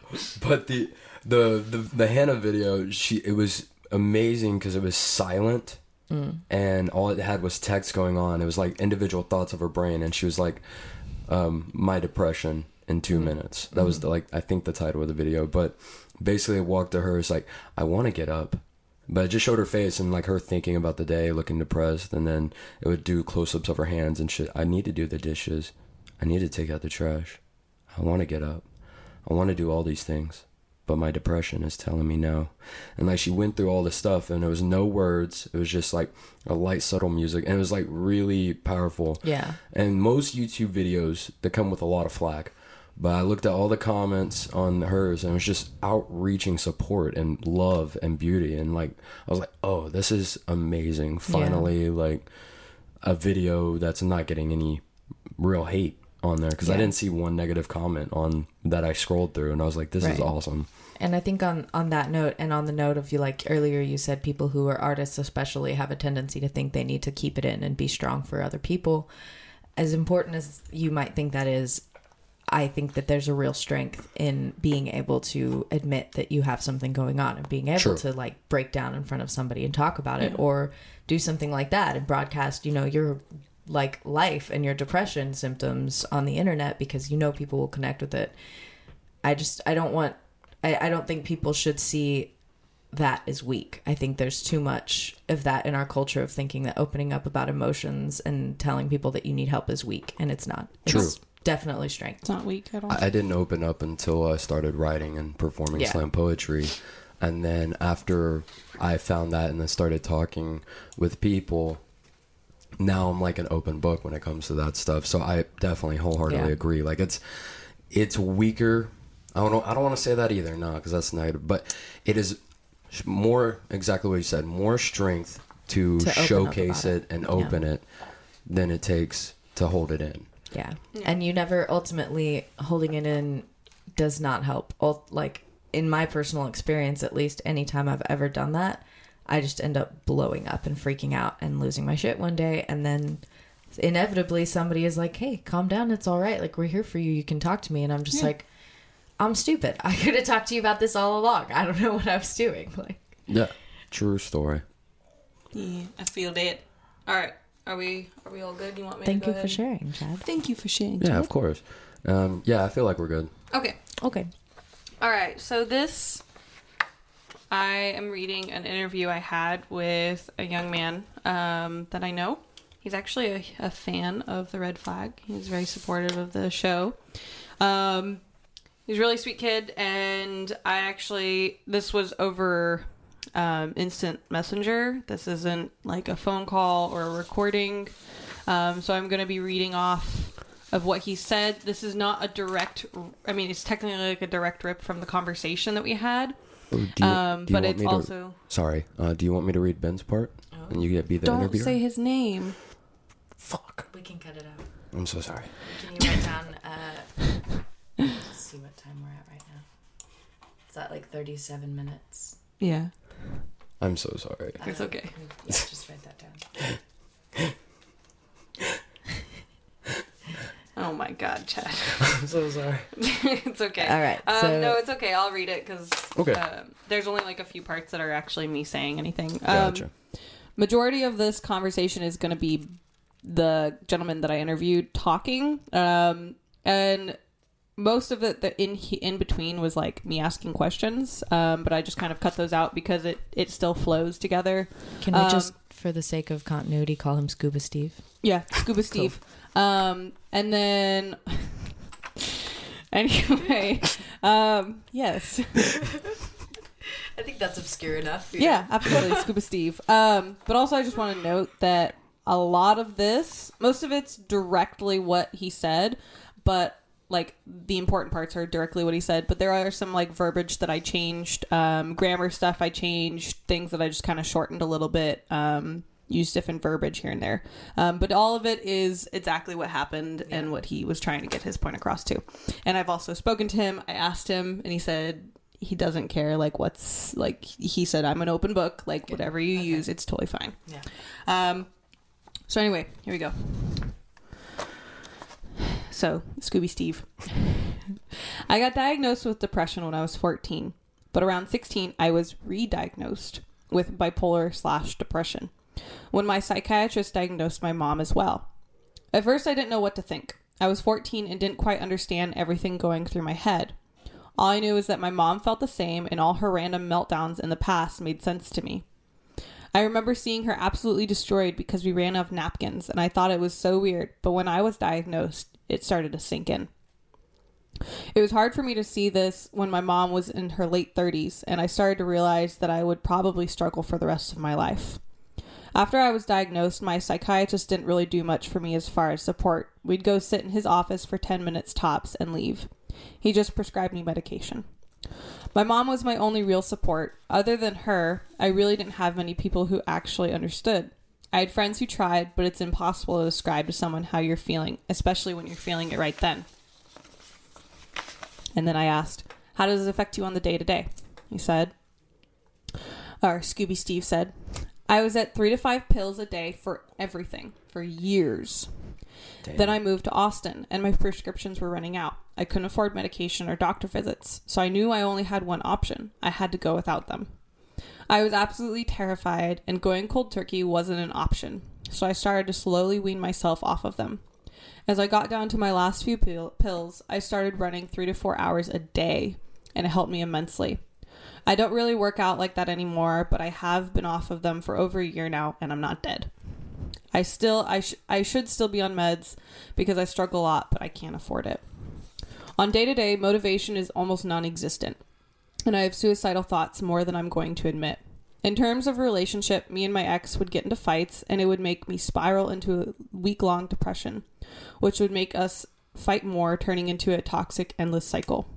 [SPEAKER 3] but the the the the Hannah video, she it was amazing because it was silent. Mm. And all it had was text going on. It was like individual thoughts of her brain, and she was like, um, "My depression in 2 mm. minutes." That was the, like I think the title of the video. But basically, it walked to her. It's like I want to get up, but it just showed her face and like her thinking about the day, looking depressed, and then it would do close-ups of her hands and shit. I need to do the dishes. I need to take out the trash. I want to get up. I want to do all these things. But my depression is telling me no. And like she went through all this stuff and it was no words. It was just like a light, subtle music. And it was like really powerful.
[SPEAKER 2] Yeah.
[SPEAKER 3] And most YouTube videos, they come with a lot of flack. But I looked at all the comments on hers and it was just outreaching support and love and beauty. And like, I was like, oh, this is amazing. Finally, like a video that's not getting any real hate on there because I didn't see one negative comment on that I scrolled through. And I was like, this is awesome.
[SPEAKER 2] And I think on on that note, and on the note of you, like earlier, you said people who are artists, especially, have a tendency to think they need to keep it in and be strong for other people. As important as you might think that is, I think that there's a real strength in being able to admit that you have something going on and being able
[SPEAKER 3] True.
[SPEAKER 2] to like break down in front of somebody and talk about it, or do something like that and broadcast, you know, your like life and your depression symptoms on the internet because you know people will connect with it. I just I don't want I, I don't think people should see that as weak. I think there's too much of that in our culture of thinking that opening up about emotions and telling people that you need help is weak, and it's not. It's
[SPEAKER 3] True.
[SPEAKER 2] definitely strength.
[SPEAKER 1] It's not weak at all.
[SPEAKER 3] I I didn't open up until I started writing and performing
[SPEAKER 2] Yeah.
[SPEAKER 3] slam poetry. And then after I found that and then started talking with people, now I'm like an open book when it comes to that stuff. So I definitely wholeheartedly
[SPEAKER 2] Yeah.
[SPEAKER 3] agree. Like it's it's weaker. I don't know. I don't want to say that either. No, because that's negative. But it is more exactly what you said. More strength to,
[SPEAKER 2] To
[SPEAKER 3] showcase it,
[SPEAKER 2] it.
[SPEAKER 3] and
[SPEAKER 2] Yeah.
[SPEAKER 3] open it than it takes to hold it in.
[SPEAKER 2] Yeah. And you never ultimately holding it in does not help. Like in my personal experience, at least, anytime I've ever done that, I just end up blowing up and freaking out and losing my shit one day. And then inevitably somebody is like, hey, calm down. It's all right. Like, we're here for you. You can talk to me. And I'm just
[SPEAKER 1] Yeah.
[SPEAKER 2] like, I'm stupid. [laughs] I could have talked to you about this all along. I don't know what I was doing. [laughs] Like,
[SPEAKER 3] Yeah, true story.
[SPEAKER 1] Yeah, I feel that. All right, are we are we all good? You want me?
[SPEAKER 2] thank
[SPEAKER 1] to go Thank
[SPEAKER 2] you for sharing, Chad.
[SPEAKER 1] Thank you for sharing.
[SPEAKER 3] Yeah, of course. Um, yeah, I feel like we're good.
[SPEAKER 1] Okay.
[SPEAKER 2] Okay.
[SPEAKER 1] All right. So this, I am reading an interview I had with a young man um, that I know. He's actually a, a fan of the Red Flag. He's very supportive of the show. Um, he's a really sweet kid, and I actually this was over um, instant messenger. This isn't like a phone call or a recording. Um, so I'm going to be reading off of what he said. This is not a direct. I mean, it's technically like a direct rip from the conversation that we had.
[SPEAKER 3] Or do you-
[SPEAKER 1] Um,
[SPEAKER 3] do you
[SPEAKER 1] but
[SPEAKER 3] want
[SPEAKER 1] it's
[SPEAKER 3] me to-
[SPEAKER 1] also
[SPEAKER 3] Sorry. Uh, do you want me to read Ben's part? And you get be the
[SPEAKER 1] don't
[SPEAKER 3] interviewer?
[SPEAKER 1] say his name.
[SPEAKER 3] Fuck.
[SPEAKER 2] We can cut it out.
[SPEAKER 3] I'm so sorry.
[SPEAKER 2] Can you write down? Uh, let's see what time we're at right now. Is that like thirty-seven minutes?
[SPEAKER 1] Yeah,
[SPEAKER 3] I'm so sorry.
[SPEAKER 1] It's
[SPEAKER 2] Uh,
[SPEAKER 1] okay.
[SPEAKER 2] Yeah, just write that down. [laughs]
[SPEAKER 1] Oh my God, Chad. [laughs]
[SPEAKER 3] I'm so sorry. [laughs]
[SPEAKER 1] it's okay.
[SPEAKER 2] All right,
[SPEAKER 1] Um, no, it's okay. I'll read it because
[SPEAKER 3] Okay.
[SPEAKER 1] um, there's only like a few parts that are actually me saying anything.
[SPEAKER 3] Gotcha.
[SPEAKER 1] Um, majority of this conversation is going to be the gentleman that I interviewed talking, um, and most of it the in in between was like me asking questions. Um, but I just kind of cut those out because it it still flows together.
[SPEAKER 2] Can we
[SPEAKER 1] Um,
[SPEAKER 2] just, for the sake of continuity, call him Scuba Steve?
[SPEAKER 1] Yeah, Scuba Steve. Um, and then [laughs] anyway, um, yes. [laughs]
[SPEAKER 2] I think that's obscure enough.
[SPEAKER 1] Yeah, absolutely, Scuba [laughs] Steve. Um, but also, I just want to note that a lot of this, most of it's directly what he said, but like the important parts are directly what he said. But there are some like verbiage that I changed, um, grammar stuff I changed, things that I just kind of shortened a little bit. Um, used different verbiage here and there, um, but all of it is exactly what happened and what he was trying to get his point across to. And I've also spoken to him. I asked him, and he said he doesn't care like what's like he said i'm an open book like whatever you
[SPEAKER 2] Okay.
[SPEAKER 1] use it's totally fine
[SPEAKER 2] Yeah.
[SPEAKER 1] um so anyway here we go so scooby steve i got diagnosed with depression when i was 14 but around 16 i was re-diagnosed with bipolar slash depression when my psychiatrist diagnosed my mom as well at first i didn't know what to think i was 14 and didn't quite understand everything going through my head all I knew is that my mom felt the same, and all her random meltdowns in the past made sense to me. I remember seeing her absolutely destroyed because we ran out of napkins, and I thought it was so weird, but when I was diagnosed, it started to sink in. It was hard for me to see this when my mom was in her late 30s, and I started to realize that I would probably struggle for the rest of my life. After I was diagnosed, my psychiatrist didn't really do much for me as far as support. We'd go sit in his office for 10 minutes tops and leave. He just prescribed me medication. My mom was my only real support. Other than her, I really didn't have many people who actually understood. I had friends who tried, but it's impossible to describe to someone how you're feeling, especially when you're feeling it right then. And then I asked, How does it affect you on the day to day? He said, or Scooby Steve said, I was at three to five pills a day for everything for years. Then I moved to Austin and my prescriptions were running out. I couldn't afford medication or doctor visits, so I knew I only had one option. I had to go without them. I was absolutely terrified, and going cold turkey wasn't an option, so I started to slowly wean myself off of them. As I got down to my last few pill- pills, I started running three to four hours a day, and it helped me immensely. I don't really work out like that anymore, but I have been off of them for over a year now, and I'm not dead. I still I sh- I should still be on meds because I struggle a lot, but I can't afford it. On day to day, motivation is almost non-existent, and I have suicidal thoughts more than I'm going to admit. In terms of relationship, me and my ex would get into fights, and it would make me spiral into a week-long depression, which would make us fight more, turning into a toxic, endless cycle.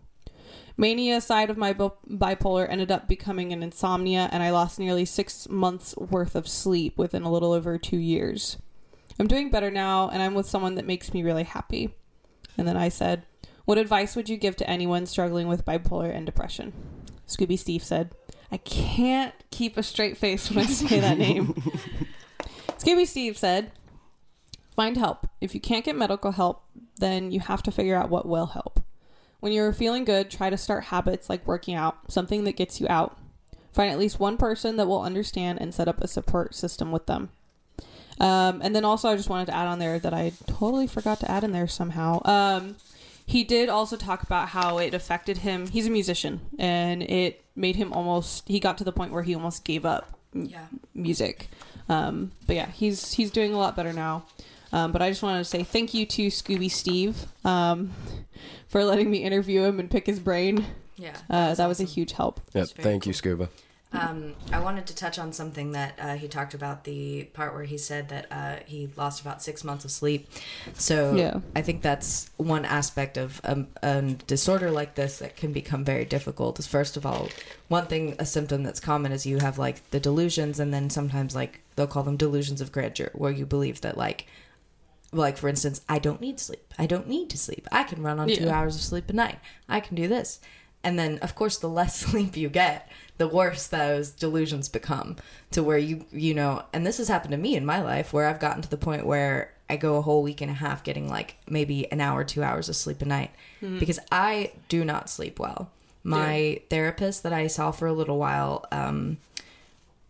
[SPEAKER 1] Mania side of my bipolar ended up becoming an insomnia, and I lost nearly six months worth of sleep within a little over two years. I'm doing better now, and I'm with someone that makes me really happy. And then I said, What advice would you give to anyone struggling with bipolar and depression? Scooby Steve said, I can't keep a straight face when I say that name. [laughs] Scooby Steve said, Find help. If you can't get medical help, then you have to figure out what will help. When you're feeling good, try to start habits like working out, something that gets you out. Find at least one person that will understand and set up a support system with them. Um, and then also, I just wanted to add on there that I totally forgot to add in there somehow. Um, he did also talk about how it affected him. He's a musician, and it made him almost. He got to the point where he almost gave up
[SPEAKER 2] Yeah.
[SPEAKER 1] music. Um, but yeah, he's he's doing a lot better now. Um, but I just wanted to say thank you to Scooby Steve um, for letting me interview him and pick his brain.
[SPEAKER 2] Yeah.
[SPEAKER 1] Uh, that was a huge help.
[SPEAKER 3] Yep.
[SPEAKER 2] That's very
[SPEAKER 3] Thank you. Scuba.
[SPEAKER 2] Um, I wanted to touch on something that uh, he talked about the part where he said that uh, he lost about six months of sleep. So
[SPEAKER 1] Yeah.
[SPEAKER 2] I think that's one aspect of um, a disorder like this that can become very difficult. Is first of all, one thing a symptom that's common is you have like the delusions, and then sometimes like they'll call them delusions of grandeur, where you believe that like. Like for instance, I don't need sleep. I don't need to sleep. I can run on two hours of sleep a night. I can do this. And then, of course, the [laughs] less sleep you get, the worse those delusions become. To where you, you know, and this has happened to me in my life where I've gotten to the point where I go a whole week and a half getting like maybe an hour, two hours of sleep a night because I do not sleep well. My therapist that I saw for a little while, um,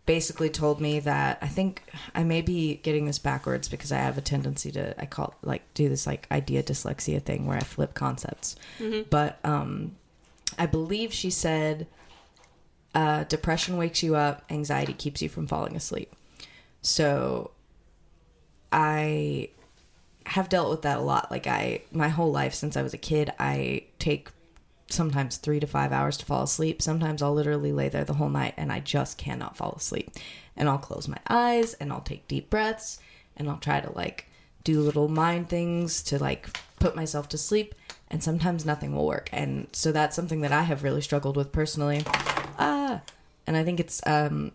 [SPEAKER 2] basically told me that I think I may be getting this backwards because I have a tendency to I call like do this like idea dyslexia thing where I flip concepts. But um I believe she said uh depression wakes you up, anxiety keeps you from falling asleep. So I have dealt with that a lot. Like I my whole life since I was a kid, I take sometimes three to five hours to fall asleep. Sometimes I'll literally lay there the whole night and I just cannot fall asleep. And I'll close my eyes and I'll take deep breaths and I'll try to like do little mind things to like put myself to sleep. And sometimes nothing will work. And so that's something that I have really struggled with personally. Ah, and I think it's um,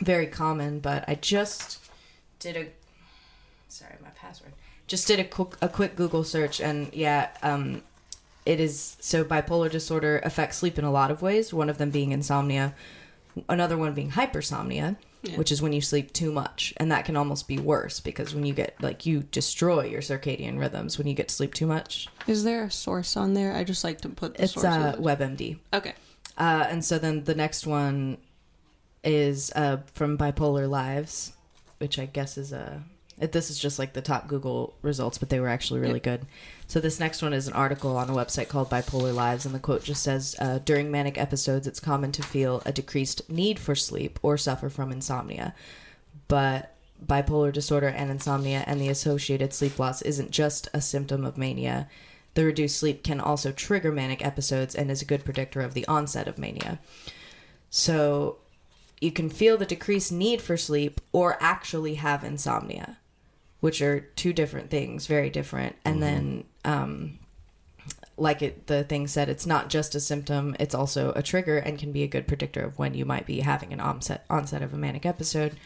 [SPEAKER 2] very common, but I just did a sorry my password just did a quick a quick google search and yeah um it is so bipolar disorder affects sleep in a lot of ways one of them being insomnia another one being hypersomnia
[SPEAKER 1] Yeah.
[SPEAKER 2] which is when you sleep too much and that can almost be worse because when you get like you destroy your circadian rhythms when you get to sleep too much
[SPEAKER 1] Is there a source on there? I just like to put the
[SPEAKER 2] it's
[SPEAKER 1] source.
[SPEAKER 2] uh webmd
[SPEAKER 1] okay.
[SPEAKER 2] uh, and so then the next one is uh, from Bipolar Lives, which I guess is a. This is just like the top Google results, but they were actually really good. So this next one is an article on a website called Bipolar Lives, and the quote just says, uh, "During manic episodes, it's common to feel a decreased need for sleep or suffer from insomnia, but." Bipolar disorder and insomnia and the associated sleep loss isn't just a symptom of mania. the reduced sleep can also trigger manic episodes and is a good predictor of the onset of mania. So you can feel the decreased need for sleep or actually have insomnia, which are two different things, very different. And then, um, like it, the thing said, it's not just a symptom; it's also a trigger and can be a good predictor of when you might be having an onset onset of a manic episode.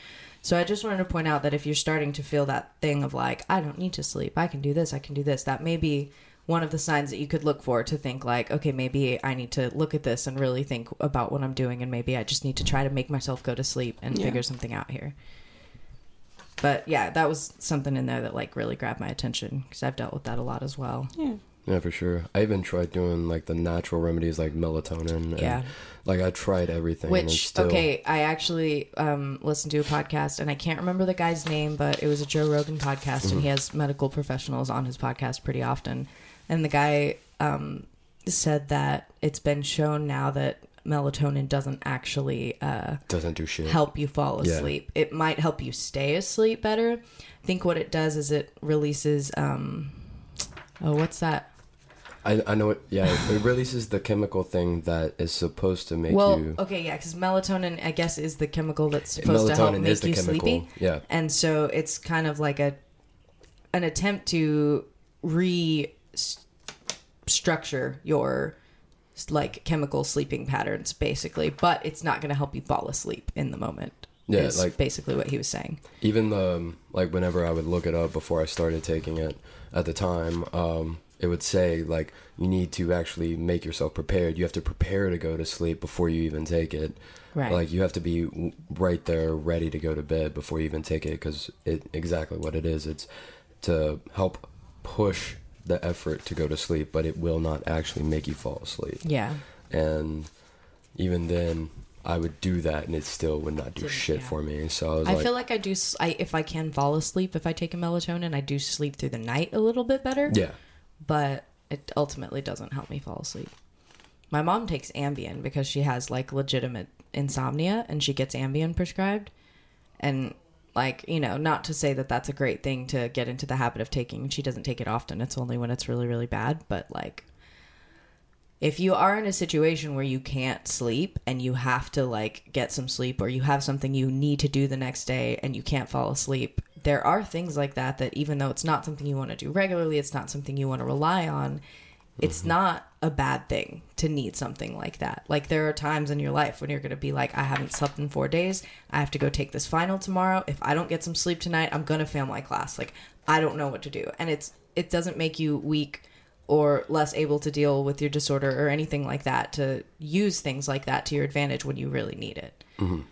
[SPEAKER 2] So I just wanted to point out that if you're starting to feel that thing of like, I don't need to sleep, I can do this, I can do this, that may be one of the signs that you could look for to think like, okay, maybe I need to look at this and really think about what I'm doing, and maybe I just need to try to make myself go to sleep and
[SPEAKER 1] Yeah.
[SPEAKER 2] figure something out here. But yeah, that was something in there that like really grabbed my attention because I've dealt with that a lot as well.
[SPEAKER 1] Yeah.
[SPEAKER 3] Yeah, for sure. I even tried doing like the natural remedies like melatonin. And,
[SPEAKER 2] Yeah.
[SPEAKER 3] Like I tried everything. and
[SPEAKER 2] Which
[SPEAKER 3] still,
[SPEAKER 2] okay, I actually um, listened to a podcast, and I can't remember the guy's name, but it was a Joe Rogan podcast, and he has medical professionals on his podcast pretty often. And the guy um, said that it's been shown now that melatonin doesn't actually uh,
[SPEAKER 3] doesn't do shit.
[SPEAKER 2] help you fall
[SPEAKER 3] Yeah.
[SPEAKER 2] asleep. It might help you stay asleep better. I think what it does is it releases. Um, oh, what's that?
[SPEAKER 3] I, I know it. Yeah, it releases the chemical thing that is supposed to make
[SPEAKER 2] well,
[SPEAKER 3] you.
[SPEAKER 2] okay, yeah, because melatonin, I guess, is the chemical that's supposed to help make you
[SPEAKER 3] chemical.
[SPEAKER 2] sleepy.
[SPEAKER 3] Yeah.
[SPEAKER 2] and so it's kind of like a an attempt to restructure your like chemical sleeping patterns basically but it's not going to help you fall asleep in the moment
[SPEAKER 3] Yeah,
[SPEAKER 2] is
[SPEAKER 3] like-
[SPEAKER 2] basically what he was saying
[SPEAKER 3] even the um, like whenever I would look it up before I started taking it at the time, um, it would say like you need to actually make yourself prepared. You have to prepare to go to sleep before you even take it.
[SPEAKER 2] right
[SPEAKER 3] Like you have to be right there, ready to go to bed before you even take it, because it exactly what it is. It's to help push the effort to go to sleep, but it will not actually make you fall asleep.
[SPEAKER 2] yeah
[SPEAKER 3] And even then, I would do that, and it still would not do
[SPEAKER 2] Didn't-
[SPEAKER 3] shit
[SPEAKER 2] yeah.
[SPEAKER 3] for me. So I was
[SPEAKER 2] I
[SPEAKER 3] like,
[SPEAKER 2] feel like I do. s- I, if I can fall asleep, if I take a melatonin, I do sleep through the night a little bit better.
[SPEAKER 3] yeah,
[SPEAKER 2] but it ultimately doesn't help me fall asleep. My mom takes Ambien because she has like legitimate insomnia and she gets Ambien prescribed. And like, you know, not to say that that's a great thing to get into the habit of taking. She doesn't take it often. It's only when it's really really bad, but like if you are in a situation where you can't sleep and you have to like get some sleep or you have something you need to do the next day and you can't fall asleep there are things like that that even though it's not something you want to do regularly it's not something you want to rely on it's mm-hmm. not a bad thing to need something like that. Like there are times in your life when you're going to be like i haven't slept in 4 days. I have to go take this final tomorrow. If i don't get some sleep tonight i'm going to fail my class. Like i don't know what to do. And it's it doesn't make you weak or less able to deal with your disorder or anything like that to use things like that to your advantage when you really need it. Mm-hmm.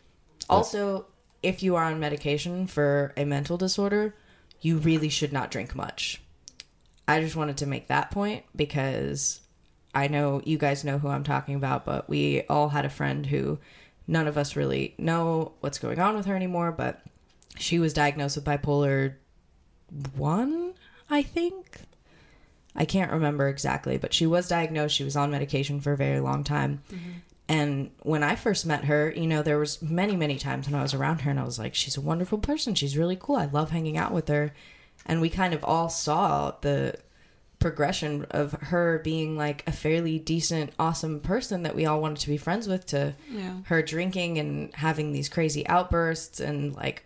[SPEAKER 2] Also, if you are on medication for a mental disorder, you really should not drink much. I just wanted to make that point because I know you guys know who I'm talking about, but we all had a friend who none of us really know what's going on with her anymore, but she was diagnosed with bipolar 1, I think. I can't remember exactly, but she was diagnosed. She was on medication for a very long time. Mm-hmm. And when I first met her, you know, there was many, many times when I was around her and I was like, she's a wonderful person. She's really cool. I love hanging out with her. And we kind of all saw the progression of her being like a fairly decent, awesome person that we all wanted to be friends with to
[SPEAKER 1] Yeah.
[SPEAKER 2] her drinking and having these crazy outbursts and like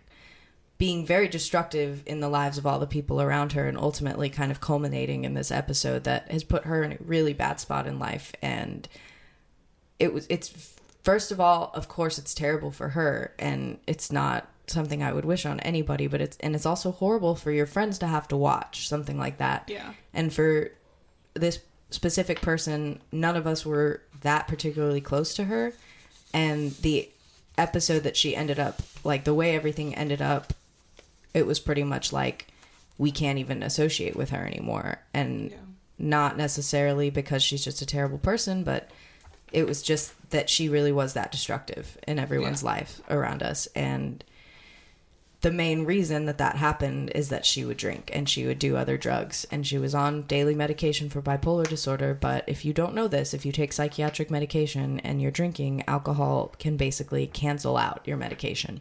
[SPEAKER 2] being very destructive in the lives of all the people around her and ultimately kind of culminating in this episode that has put her in a really bad spot in life and it was it's first of all of course it's terrible for her and it's not something I would wish on anybody but it's and it's also horrible for your friends to have to watch something like that
[SPEAKER 1] Yeah.
[SPEAKER 2] and for this specific person, none of us were that particularly close to her. And the episode that she ended up, like the way everything ended up, it was pretty much like we can't even associate with her anymore. And
[SPEAKER 1] Yeah.
[SPEAKER 2] not necessarily because she's just a terrible person, but it was just that she really was that destructive in everyone's
[SPEAKER 1] Yeah.
[SPEAKER 2] life around us. And the main reason that that happened is that she would drink and she would do other drugs. And she was on daily medication for bipolar disorder. But if you don't know this if you take psychiatric medication and you're drinking alcohol can basically cancel out your medication.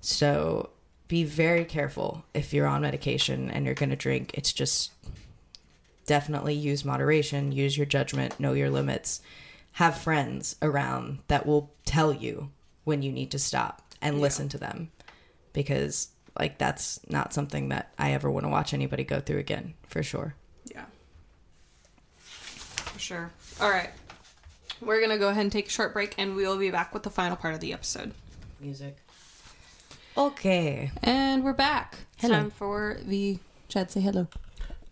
[SPEAKER 2] So be very careful if you're on medication and you're going to drink. It's just definitely use moderation, use your judgment, know your limits. Have friends around that will tell you when you need to stop and listen to them because like that's not something that I ever want to watch anybody go through again, for sure.
[SPEAKER 1] Yeah. For sure. All right. We're going to go ahead and take a short break and we will be back with the final part of the episode.
[SPEAKER 2] Music. Okay.
[SPEAKER 1] And we're back.
[SPEAKER 2] Hello.
[SPEAKER 1] Time for the Chad say hello.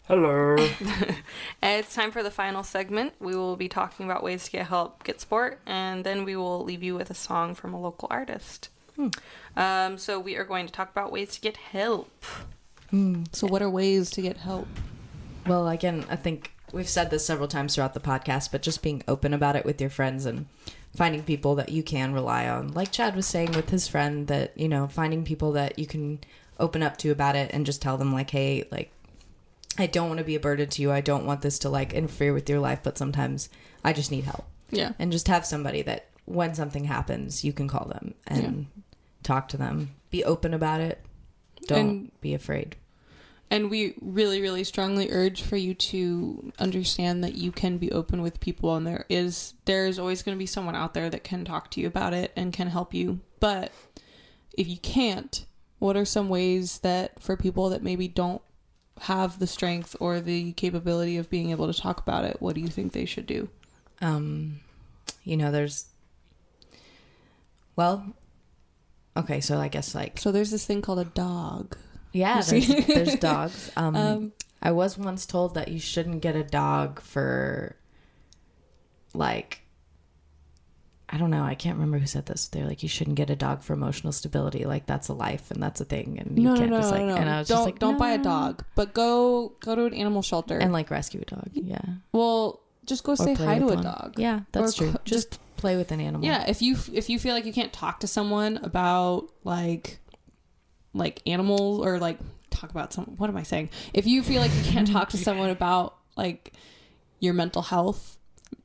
[SPEAKER 3] Hello. [laughs]
[SPEAKER 1] It's time for the final segment. We will be talking about ways to get help, get support, and then we will leave you with a song from a local artist. Um, so we are going to talk about ways to get help. So, what are ways to get help?
[SPEAKER 2] Well, again, I think we've said this several times throughout the podcast, but just being open about it with your friends and finding people that you can rely on. Like Chad was saying with his friend, that, you know, finding people that you can open up to about it and just tell them, like, hey, like, I don't want to be a burden to you. I don't want this to, like, interfere with your life, but sometimes I just need help.
[SPEAKER 1] Yeah.
[SPEAKER 2] And just have somebody that when something happens, you can call them and talk to them. Be open about it. Don't
[SPEAKER 1] And-
[SPEAKER 2] be afraid.
[SPEAKER 1] And we really, really strongly urge for you to understand that you can be open with people, and there is there is always going to be someone out there that can talk to you about it and can help you. But if you can't, what are some ways that for people that maybe don't have the strength or the capability of being able to talk about it, what do you think they should do?
[SPEAKER 2] um you know there's well okay so i guess like
[SPEAKER 1] So there's this thing called a dog.
[SPEAKER 2] yeah there's, there's dogs [laughs] um,
[SPEAKER 1] Um,
[SPEAKER 2] i was once told that you shouldn't get a dog for like i don't know i can't remember who said this they're like you shouldn't get a dog for emotional stability like that's a life and that's a thing and you
[SPEAKER 1] no,
[SPEAKER 2] can't
[SPEAKER 1] no,
[SPEAKER 2] just like
[SPEAKER 1] no, no.
[SPEAKER 2] and i was
[SPEAKER 1] don't
[SPEAKER 2] just like
[SPEAKER 1] don't buy a dog, but go go to an animal shelter.
[SPEAKER 2] and like rescue a dog yeah
[SPEAKER 1] well, just go
[SPEAKER 2] Or
[SPEAKER 1] say hi to
[SPEAKER 2] with
[SPEAKER 1] a dog.
[SPEAKER 2] yeah that's
[SPEAKER 1] Or
[SPEAKER 2] true
[SPEAKER 1] co-
[SPEAKER 2] just play with an animal
[SPEAKER 1] Yeah, if you if you feel like you can't talk to someone about like like animals or like talk about some what am I saying? If you feel like you can't talk to [laughs] someone about like your mental health,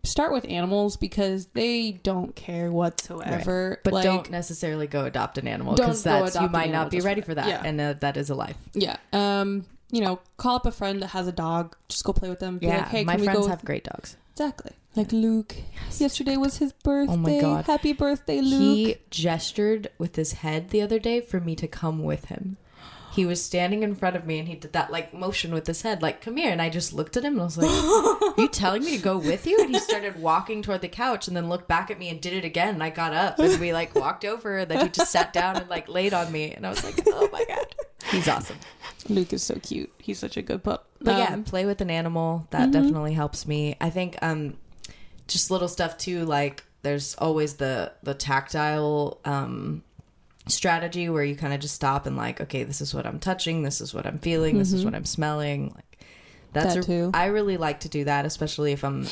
[SPEAKER 1] start with animals because they don't care whatsoever.
[SPEAKER 2] But
[SPEAKER 1] like,
[SPEAKER 2] don't necessarily go adopt an animal because that's you
[SPEAKER 1] an
[SPEAKER 2] might not be ready
[SPEAKER 1] for that, Yeah.
[SPEAKER 2] and uh, that is a life.
[SPEAKER 1] yeah. Um, you know, call up a friend that has a dog. Just go play with them. Be
[SPEAKER 2] Yeah,
[SPEAKER 1] like, hey,
[SPEAKER 2] my friends have great dogs.
[SPEAKER 1] exactly like Luke? Yesterday was his birthday.
[SPEAKER 2] Oh my God.
[SPEAKER 1] Happy birthday, Luke!
[SPEAKER 2] He gestured with his head the other day for me to come with him. He was standing in front of me and he did that like motion with his head, like "come here." And I just looked at him and I was like, [laughs] "Are you telling me to go with you?" And he started walking toward the couch and then looked back at me and did it again. And I got up and we like walked over. And then he just sat down and like laid on me. And I was like, "Oh my god, [laughs] he's awesome."
[SPEAKER 1] Luke is so cute. He's such a good pup.
[SPEAKER 2] But yeah,
[SPEAKER 1] Um,
[SPEAKER 2] play with an animal. That definitely helps me. I think um just little stuff too, like there's always the the tactile um strategy where you kind of just stop and like, okay, this is what I'm touching, this is what I'm feeling, this is what I'm smelling. Like that's
[SPEAKER 1] That
[SPEAKER 2] a-
[SPEAKER 1] too.
[SPEAKER 2] I really like to do that, especially if I'm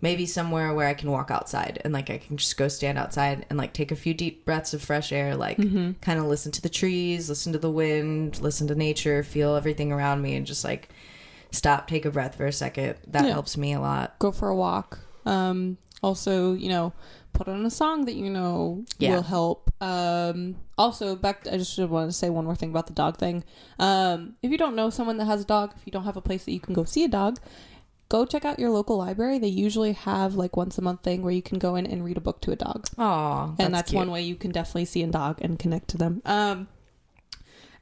[SPEAKER 2] maybe somewhere where I can walk outside and like I can just go stand outside and like take a few deep breaths of fresh air, like
[SPEAKER 1] Mm-hmm.
[SPEAKER 2] kind of listen to the trees, listen to the wind, listen to nature, feel everything around me, and just like stop, take a breath for a second. That
[SPEAKER 1] Yeah.
[SPEAKER 2] helps me a lot.
[SPEAKER 1] go for a walk. Um, also, you know, put on a song that you know
[SPEAKER 2] Yeah.
[SPEAKER 1] will help. Um, also, back. To, I just want to say one more thing about the dog thing. Um, if you don't know someone that has a dog, if you don't have a place that you can go see a dog, go check out your local library. They usually have like once a month thing where you can go in and read a book to a dog
[SPEAKER 2] Oh,
[SPEAKER 1] and that's one way you can definitely see a dog and connect to them. Um,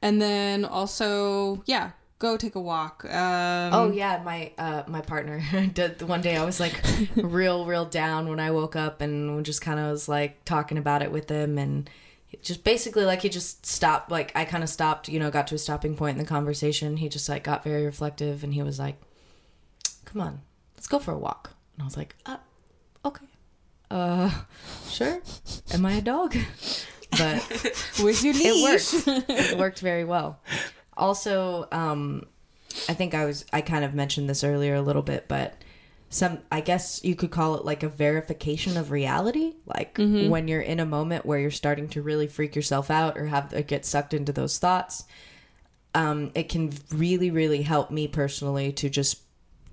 [SPEAKER 1] and then also, yeah, go take a walk. Um,
[SPEAKER 2] Oh yeah, my uh my partner [laughs] did one day I was like [laughs] real real down when I woke up and just kind of was like talking about it with him and just basically like he just stopped like I kind of stopped, you know, got to a stopping point in the conversation. He just like got very reflective and he was like, "Come on, let's go for a walk." And I was like, "Uh, okay. Uh, sure. Am I a dog?" [laughs] But
[SPEAKER 1] where's your leash?
[SPEAKER 2] it worked. [laughs] it worked very well. Also, um, I think I was I kind of mentioned this earlier a little bit, but some I guess you could call it like a verification of reality. Like when you're in a moment where you're starting to really freak yourself out or have or get sucked into those thoughts, um, it can really really help me personally to just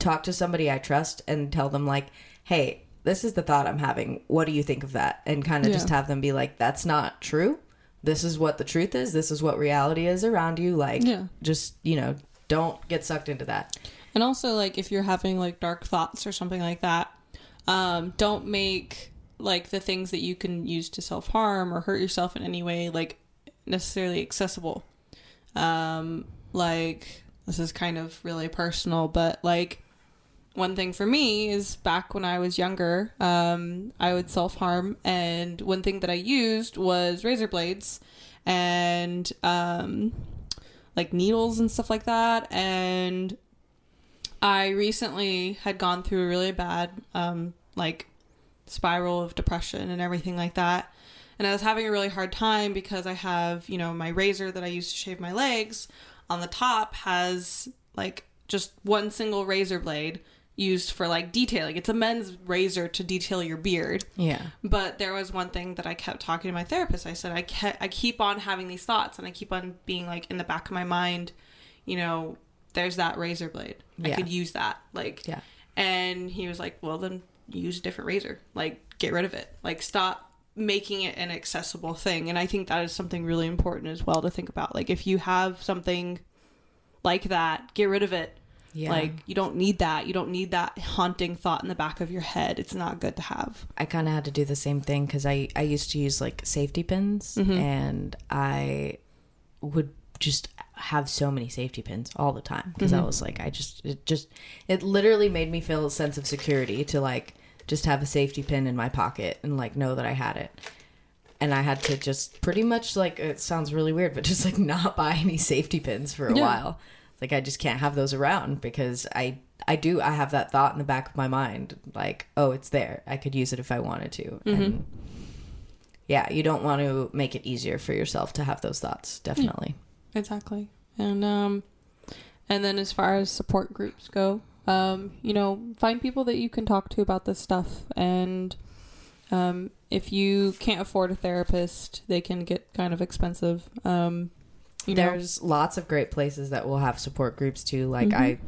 [SPEAKER 2] talk to somebody I trust and tell them like, hey. This is the thought I'm having. What do you think of that? And kind of
[SPEAKER 1] Yeah.
[SPEAKER 2] just have them be like, that's not true this is what the truth is this is what reality is around you like
[SPEAKER 1] Yeah.
[SPEAKER 2] just you know don't get sucked into that
[SPEAKER 1] And also, like, if you're having like dark thoughts or something like that, um, don't make like the things that you can use to self harm or hurt yourself in any way like necessarily accessible. Um, like this is kind of really personal, but like one thing for me is back when I was younger, um, I would self harm, and one thing that I used was razor blades and um, like needles and stuff like that. And I recently had gone through a really bad um, like spiral of depression and everything like that. And I was having a really hard time because I have, you know, my razor that I use to shave my legs on the top has like just one single razor blade used for like detailing. It's a men's razor to detail your beard.
[SPEAKER 2] Yeah.
[SPEAKER 1] But there was one thing that I kept talking to my therapist. I said I ke- I keep on having these thoughts and I keep on being like in the back of my mind, you know, there's that razor blade. I could use that. Like
[SPEAKER 2] Yeah.
[SPEAKER 1] and he was like, "Well, then use a different razor. Like get rid of it. Like stop making it an accessible thing." And I think that is something really important as well to think about. Like if you have something like that, get rid of it.
[SPEAKER 2] Yeah.
[SPEAKER 1] Like you don't need that. You don't need that haunting thought in the back of your head. It's not good to have.
[SPEAKER 2] I kind of had to do the same thing because I, I used to use like safety pins mm-hmm. and I would just have so many safety pins all the time because I mm-hmm. was like, I just, it just, it literally made me feel a sense of security to like just have a safety pin in my pocket and like know that I had it. And I had to just pretty much like, it sounds really weird, but just like [laughs] not buy any safety pins for a
[SPEAKER 1] Yeah.
[SPEAKER 2] while. Like I just can't have those around because I I do I have that thought in the back of my mind like oh it's there. I could use it if I wanted to. And yeah you don't want to make it easier for yourself to have those thoughts definitely.
[SPEAKER 1] Exactly. And um and then as far as support groups go, um, you know, find people that you can talk to about this stuff. And um if you can't afford a therapist, they can get kind of expensive. Um you know,
[SPEAKER 2] there's lots of great places that will have support groups too. Like mm-hmm. I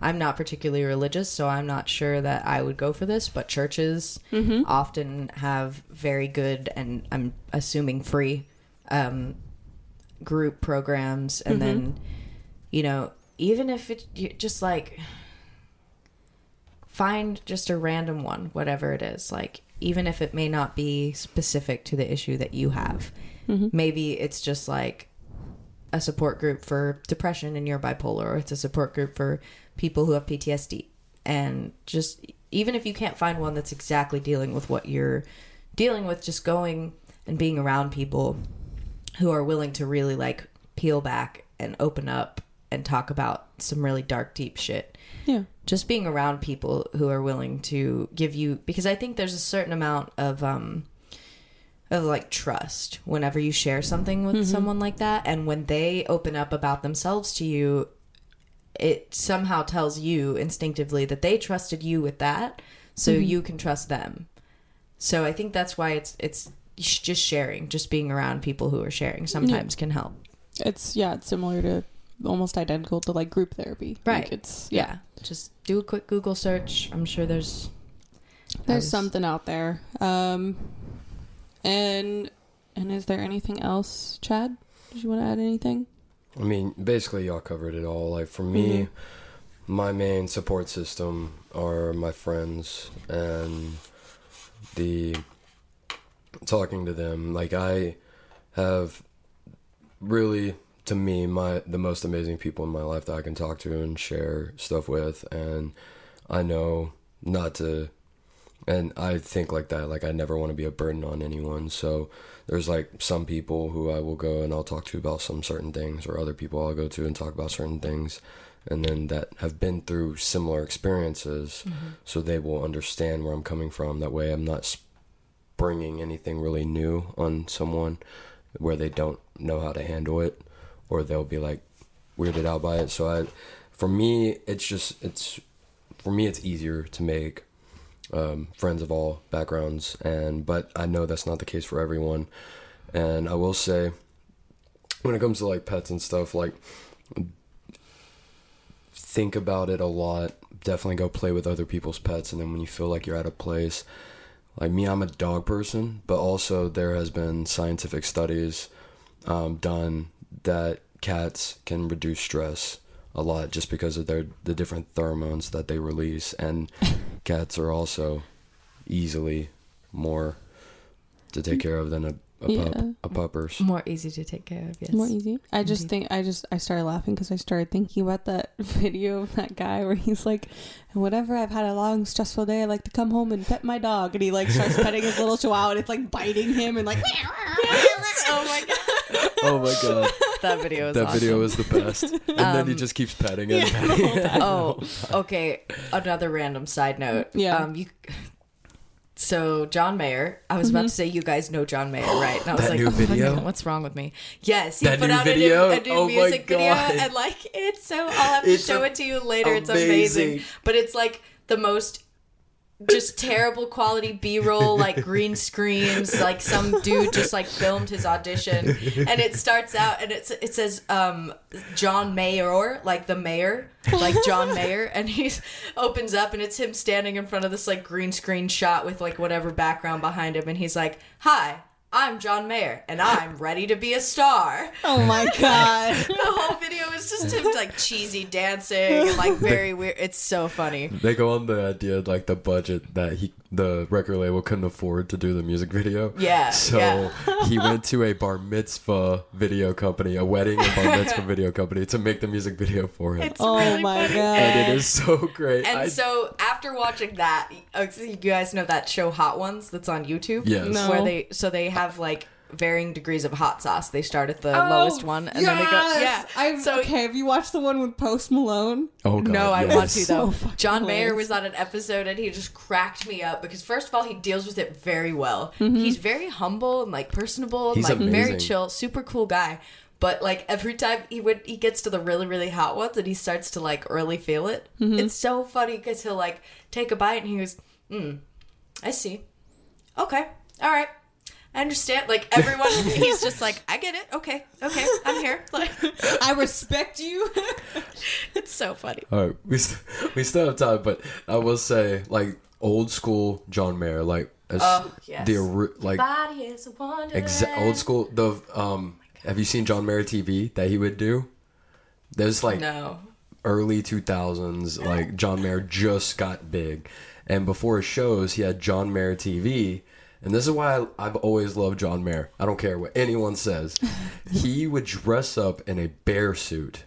[SPEAKER 2] I'm not particularly religious so I'm not sure that I would go for this but churches mm-hmm. often have very good and I'm assuming free um group programs. And then mm-hmm. you know even if it just like find just a random one whatever it is. Like even if it may not be specific to the issue that you have. Maybe it's just like a support group for depression and you're bipolar or it's a support group for people who have PTSD and just even if you can't find one that's exactly dealing with what you're dealing with just going and being around people who are willing to really like peel back and open up and talk about some really dark deep shit
[SPEAKER 1] yeah.
[SPEAKER 2] just being around people who are willing to give you because I think there's a certain amount of um of like trust whenever you share something with someone like that and when they open up about themselves to you it somehow tells you instinctively that they trusted you with that so you can trust them. So i think that's why it's it's just sharing just being around people who are sharing sometimes can help.
[SPEAKER 1] It's yeah, it's similar to almost identical to like group therapy. Like,
[SPEAKER 2] Right.
[SPEAKER 1] it's
[SPEAKER 2] yeah. just do a quick google search. I'm sure there's
[SPEAKER 1] There's
[SPEAKER 2] was-
[SPEAKER 1] something out there. Um, and and is there anything else, Chad? Did you want to add anything?
[SPEAKER 3] I mean, basically, y'all covered it all. Like, for me,
[SPEAKER 1] Mm-hmm.
[SPEAKER 3] my main support system are my friends and the talking to them. Like, I have really, to me, my the most amazing people in my life that I can talk to and share stuff with. And I know not to and I think like that. Like I never want to be a burden on anyone. So there's like some people who I will go and I'll talk to about some certain things, or other people I'll go to and talk about certain things, and then that have been through similar experiences, mm-hmm. so they will understand where I'm coming from. That way, I'm not springing anything really new on someone where they don't know how to handle it, or they'll be like weirded out by it. So I, for me, it's just it's for me it's easier to make um, friends of all backgrounds and but i know that's not the case for everyone. And i will say when it comes to like pets and stuff like think about it a lot. Definitely go play with other people's pets and then when you feel like you're out of place like me i'm a dog person but also there has been scientific studies um, done that cats can reduce stress a lot just because of their the different pheromones that they release, and [laughs] cats are also easily more to take care of than a, a
[SPEAKER 1] Yeah.
[SPEAKER 3] pup a puppers.
[SPEAKER 2] More easy to take care of. Yes.
[SPEAKER 1] More easy. I just
[SPEAKER 2] Indeed.
[SPEAKER 1] think I just I started laughing because I started thinking about that [laughs] video of that guy where he's like, "Whatever, I've had a long stressful day. I like to come home and pet my dog," and he like starts petting his little chihuahua and it's like biting him and like. [laughs] [laughs]
[SPEAKER 2] oh my god,
[SPEAKER 3] Oh my god,
[SPEAKER 2] that video is
[SPEAKER 3] that
[SPEAKER 2] awesome.
[SPEAKER 3] video is the best. And then he
[SPEAKER 2] Um,
[SPEAKER 3] just keeps petting it. and petting it.
[SPEAKER 2] oh, okay. Another random side note.
[SPEAKER 1] Yeah.
[SPEAKER 2] Um, you. So John Mayer, I was about mm-hmm. to say you guys know John Mayer, [gasps] right? And I was
[SPEAKER 3] That
[SPEAKER 2] like,
[SPEAKER 3] new
[SPEAKER 2] oh my
[SPEAKER 3] video?
[SPEAKER 2] God, what's wrong with me? Yes, he
[SPEAKER 3] That
[SPEAKER 2] put
[SPEAKER 3] new
[SPEAKER 2] out
[SPEAKER 3] video?
[SPEAKER 2] a new, a new
[SPEAKER 3] Oh my
[SPEAKER 2] music video,
[SPEAKER 3] God.
[SPEAKER 2] and like it's so. I'll have to
[SPEAKER 3] It's
[SPEAKER 2] show
[SPEAKER 3] a-
[SPEAKER 2] it to you later. It's amazing,
[SPEAKER 3] amazing.
[SPEAKER 2] but it's like the most. Just terrible quality B-roll, like green screens, like some dude just like filmed his audition, and it starts out and it's it says um, John Mayer, like the mayor, like John Mayer, [laughs] and he opens up and it's him standing in front of this like green screen shot with like whatever background behind him, and he's like, "Hi, I'm John Mayer, and I'm ready to be a star."
[SPEAKER 1] Oh my [laughs] god!
[SPEAKER 2] The whole video is just him like cheesy dancing and like very weird. It's so funny.
[SPEAKER 3] They go on the idea like the budget that he the record label couldn't afford to do the music video.
[SPEAKER 2] Yeah,
[SPEAKER 3] So
[SPEAKER 2] yeah.
[SPEAKER 3] he went to a bar mitzvah video company, a wedding and bar mitzvah [laughs] video company to make the music video for him.
[SPEAKER 2] It's
[SPEAKER 1] Oh
[SPEAKER 2] really
[SPEAKER 1] my
[SPEAKER 2] funny.
[SPEAKER 1] god!
[SPEAKER 3] and it is so great.
[SPEAKER 2] And
[SPEAKER 3] I-
[SPEAKER 2] so after watching that, uh, you guys know that show Hot Ones that's on YouTube.
[SPEAKER 3] Yes.
[SPEAKER 1] No.
[SPEAKER 2] Where they so they have like varying degrees of hot sauce. They start at the
[SPEAKER 1] Oh,
[SPEAKER 2] lowest one and then they go yeah.
[SPEAKER 1] I'm,
[SPEAKER 2] So-
[SPEAKER 1] okay, have you watched the one with Post Malone?
[SPEAKER 3] oh god,
[SPEAKER 2] No, I
[SPEAKER 3] yes.
[SPEAKER 2] want to though.
[SPEAKER 1] fucking
[SPEAKER 2] John Mayer was on an episode and he just cracked me up because first of all he deals with it very well. He's very humble and like personable and
[SPEAKER 3] He's
[SPEAKER 2] like very chill, super cool guy. But like every time he would he gets to the really really hot ones and he starts to like really feel it. It's so funny because he'll like take a bite and he goes, "Hmm, I see. Okay, all right." I understand. Like everyone, [laughs] he's just like, I get it. Okay, okay, I'm here. [laughs] Like,
[SPEAKER 1] I respect you. [laughs]
[SPEAKER 2] it's so funny.
[SPEAKER 3] All right, we st- we still have time, but I will say like old school John Mayer, like as
[SPEAKER 2] Oh, yes.
[SPEAKER 3] the like
[SPEAKER 2] Body is
[SPEAKER 3] exa- old school the um. Have you seen John Mayer TV that he would do? There's like
[SPEAKER 2] No.
[SPEAKER 3] early 2000s like john mayer just got big and before his shows he had john mayer tv and this is why I, i've always loved john mayer i don't care what anyone says [laughs] he would dress up in a bear suit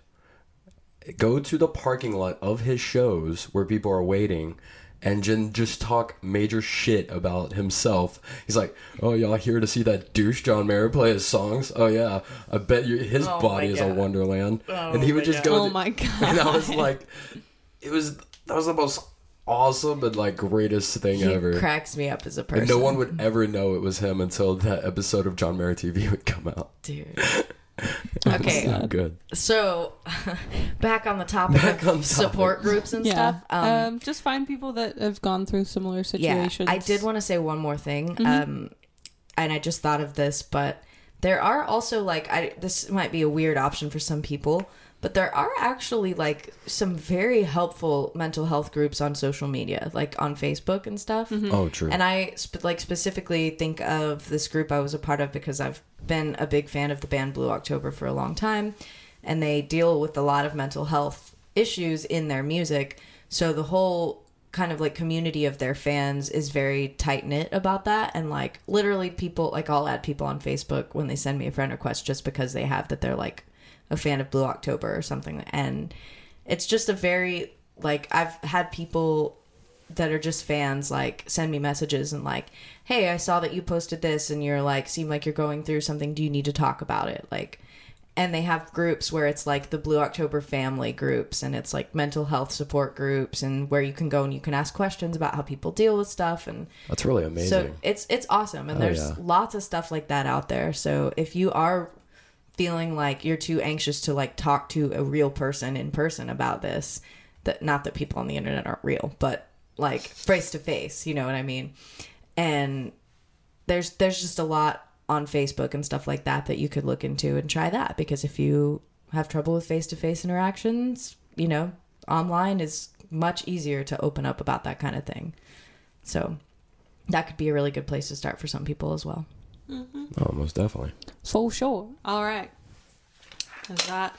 [SPEAKER 3] go to the parking lot of his shows where people are waiting and then just talk major shit about himself. He's like, "Oh, y'all here to see that douche John Mayer play his songs? Oh yeah, I bet you his
[SPEAKER 2] Oh,
[SPEAKER 3] body is a wonderland."
[SPEAKER 2] Oh,
[SPEAKER 3] and he would just
[SPEAKER 2] God.
[SPEAKER 3] go.
[SPEAKER 1] oh my god! [laughs]
[SPEAKER 3] and I was like, it was that was the most awesome and like greatest thing
[SPEAKER 2] He
[SPEAKER 3] ever.
[SPEAKER 2] cracks me up as a person.
[SPEAKER 3] and no one would ever know it was him until that episode of John Mayer TV would come out.
[SPEAKER 2] dude. [laughs] Okay,
[SPEAKER 3] So good.
[SPEAKER 2] so [laughs] back on the topic
[SPEAKER 3] Back
[SPEAKER 2] of
[SPEAKER 3] on topic.
[SPEAKER 2] support groups and
[SPEAKER 1] yeah.
[SPEAKER 2] stuff.
[SPEAKER 1] Um,
[SPEAKER 2] Um,
[SPEAKER 1] just find people that have gone through similar
[SPEAKER 2] yeah,
[SPEAKER 1] situations.
[SPEAKER 2] I did want to say one more thing.
[SPEAKER 1] Mm-hmm.
[SPEAKER 2] Um, and I just thought of this, but there are also like I this might be a weird option for some people, but there are actually like some very helpful mental health groups on social media, like on Facebook and stuff. Mm-hmm.
[SPEAKER 3] Oh, true.
[SPEAKER 2] And I sp- like specifically think of this group I was a part of because I've been a big fan of the band Blue October for a long time, and they deal with a lot of mental health issues in their music. So the whole kind of like community of their fans is very tight knit about that, and like literally people like I'll add people on Facebook when they send me a friend request just because they have that they're like a fan of Blue October or something, and it's just a very like I've had people that are just fans like send me messages and like hey i saw that you posted this and you're like seem like you're going through something. Do you need to talk about it? Like and they have groups where it's like the blue october family groups and it's like mental health support groups and where you can go and you can ask questions about how people deal with stuff and
[SPEAKER 3] That's really amazing.
[SPEAKER 2] so it's it's awesome, and
[SPEAKER 3] Oh,
[SPEAKER 2] there's
[SPEAKER 3] yeah.
[SPEAKER 2] lots of stuff like that out there. So if you are feeling like you're too anxious to like talk to a real person in person about this, that not that people on the internet aren't real, but like face to face, you know what I mean? And there's there's just a lot on Facebook and stuff like that that you could look into and try that because if you have trouble with face to face interactions, you know, online is much easier to open up about that kind of thing. So that could be a really good place to start for some people as well. Mm-hmm.
[SPEAKER 3] oh, most definitely.
[SPEAKER 1] For sure. All right. Is that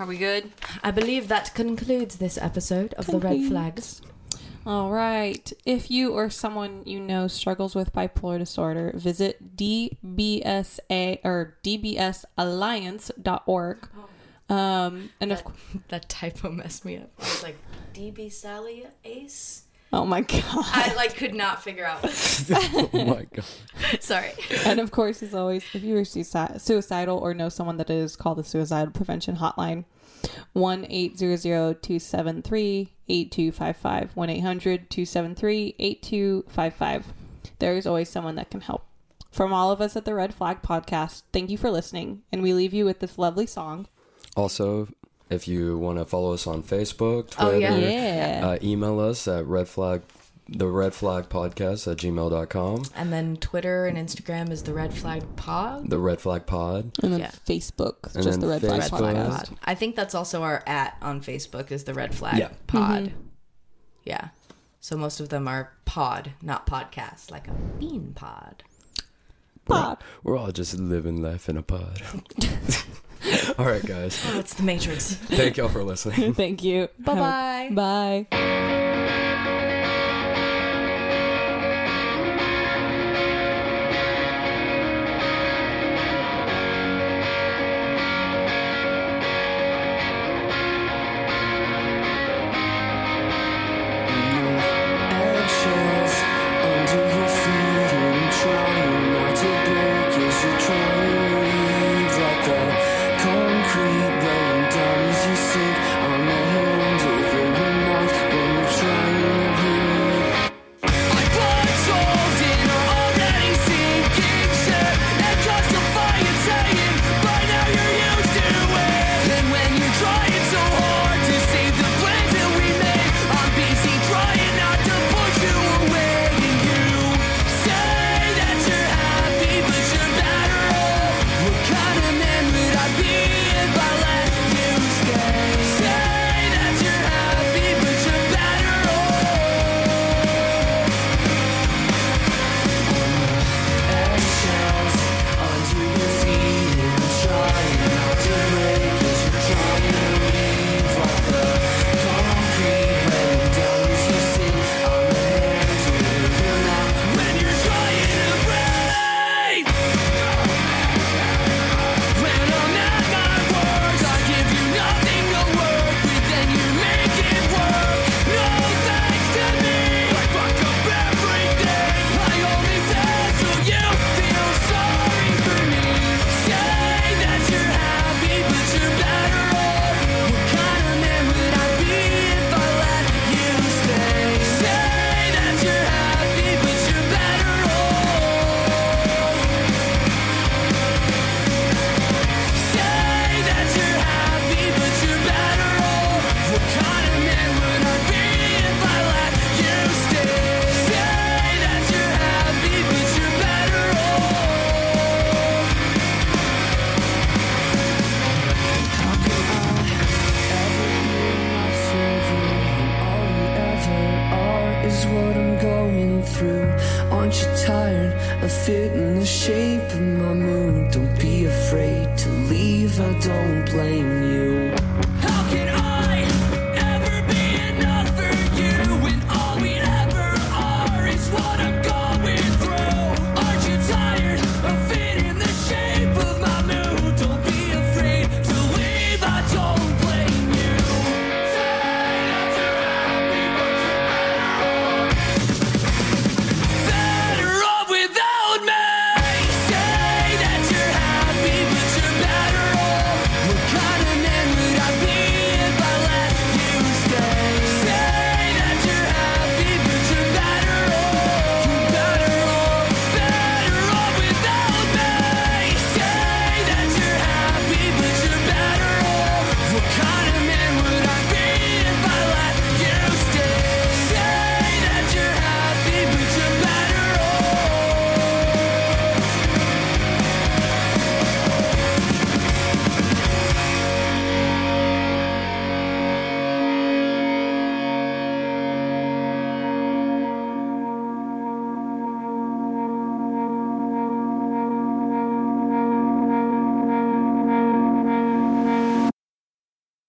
[SPEAKER 4] Are we good?
[SPEAKER 2] I believe that concludes this episode of the Red Flags.
[SPEAKER 4] All right. If you or someone you know struggles with bipolar disorder, visit DBSA or dbsalliance.org. Um, and of course,
[SPEAKER 2] That typo messed me up. I was like, DB Sally Ace?
[SPEAKER 4] oh my god.
[SPEAKER 2] I like could not figure out. [laughs]
[SPEAKER 3] oh my god. [laughs]
[SPEAKER 2] Sorry.
[SPEAKER 4] and of course, as always, if you are suicidal or know someone that is, call the suicide prevention hotline 1 273 8255. 1 800 273 8255. There is always someone that can help. From all of us at the Red Flag Podcast, thank you for listening, and we leave you with this lovely song.
[SPEAKER 3] Also, if you want to follow us on Facebook, Twitter,
[SPEAKER 2] Oh, yeah.
[SPEAKER 4] Yeah.
[SPEAKER 3] Uh, email us at red flag the red flag podcast at gmail.com
[SPEAKER 2] And then Twitter and Instagram is the Red Flag Pod.
[SPEAKER 3] the red flag pod
[SPEAKER 4] and then
[SPEAKER 2] yeah.
[SPEAKER 4] Facebook,
[SPEAKER 3] And
[SPEAKER 4] just
[SPEAKER 3] then
[SPEAKER 4] the Red Flag
[SPEAKER 2] Red Flag
[SPEAKER 4] Podcast.
[SPEAKER 2] Pod. I think that's also our at on Facebook is the Red Flag
[SPEAKER 3] Yeah.
[SPEAKER 2] Pod.
[SPEAKER 4] Mm-hmm.
[SPEAKER 2] Yeah. So most of them are pod, not podcast, like a bean pod.
[SPEAKER 4] Pod.
[SPEAKER 3] we're all just living life in a pod [laughs] all right guys
[SPEAKER 2] Oh, it's the Matrix.
[SPEAKER 3] thank y'all for listening [laughs]
[SPEAKER 4] Thank you.
[SPEAKER 2] Bye-bye.
[SPEAKER 4] Bye.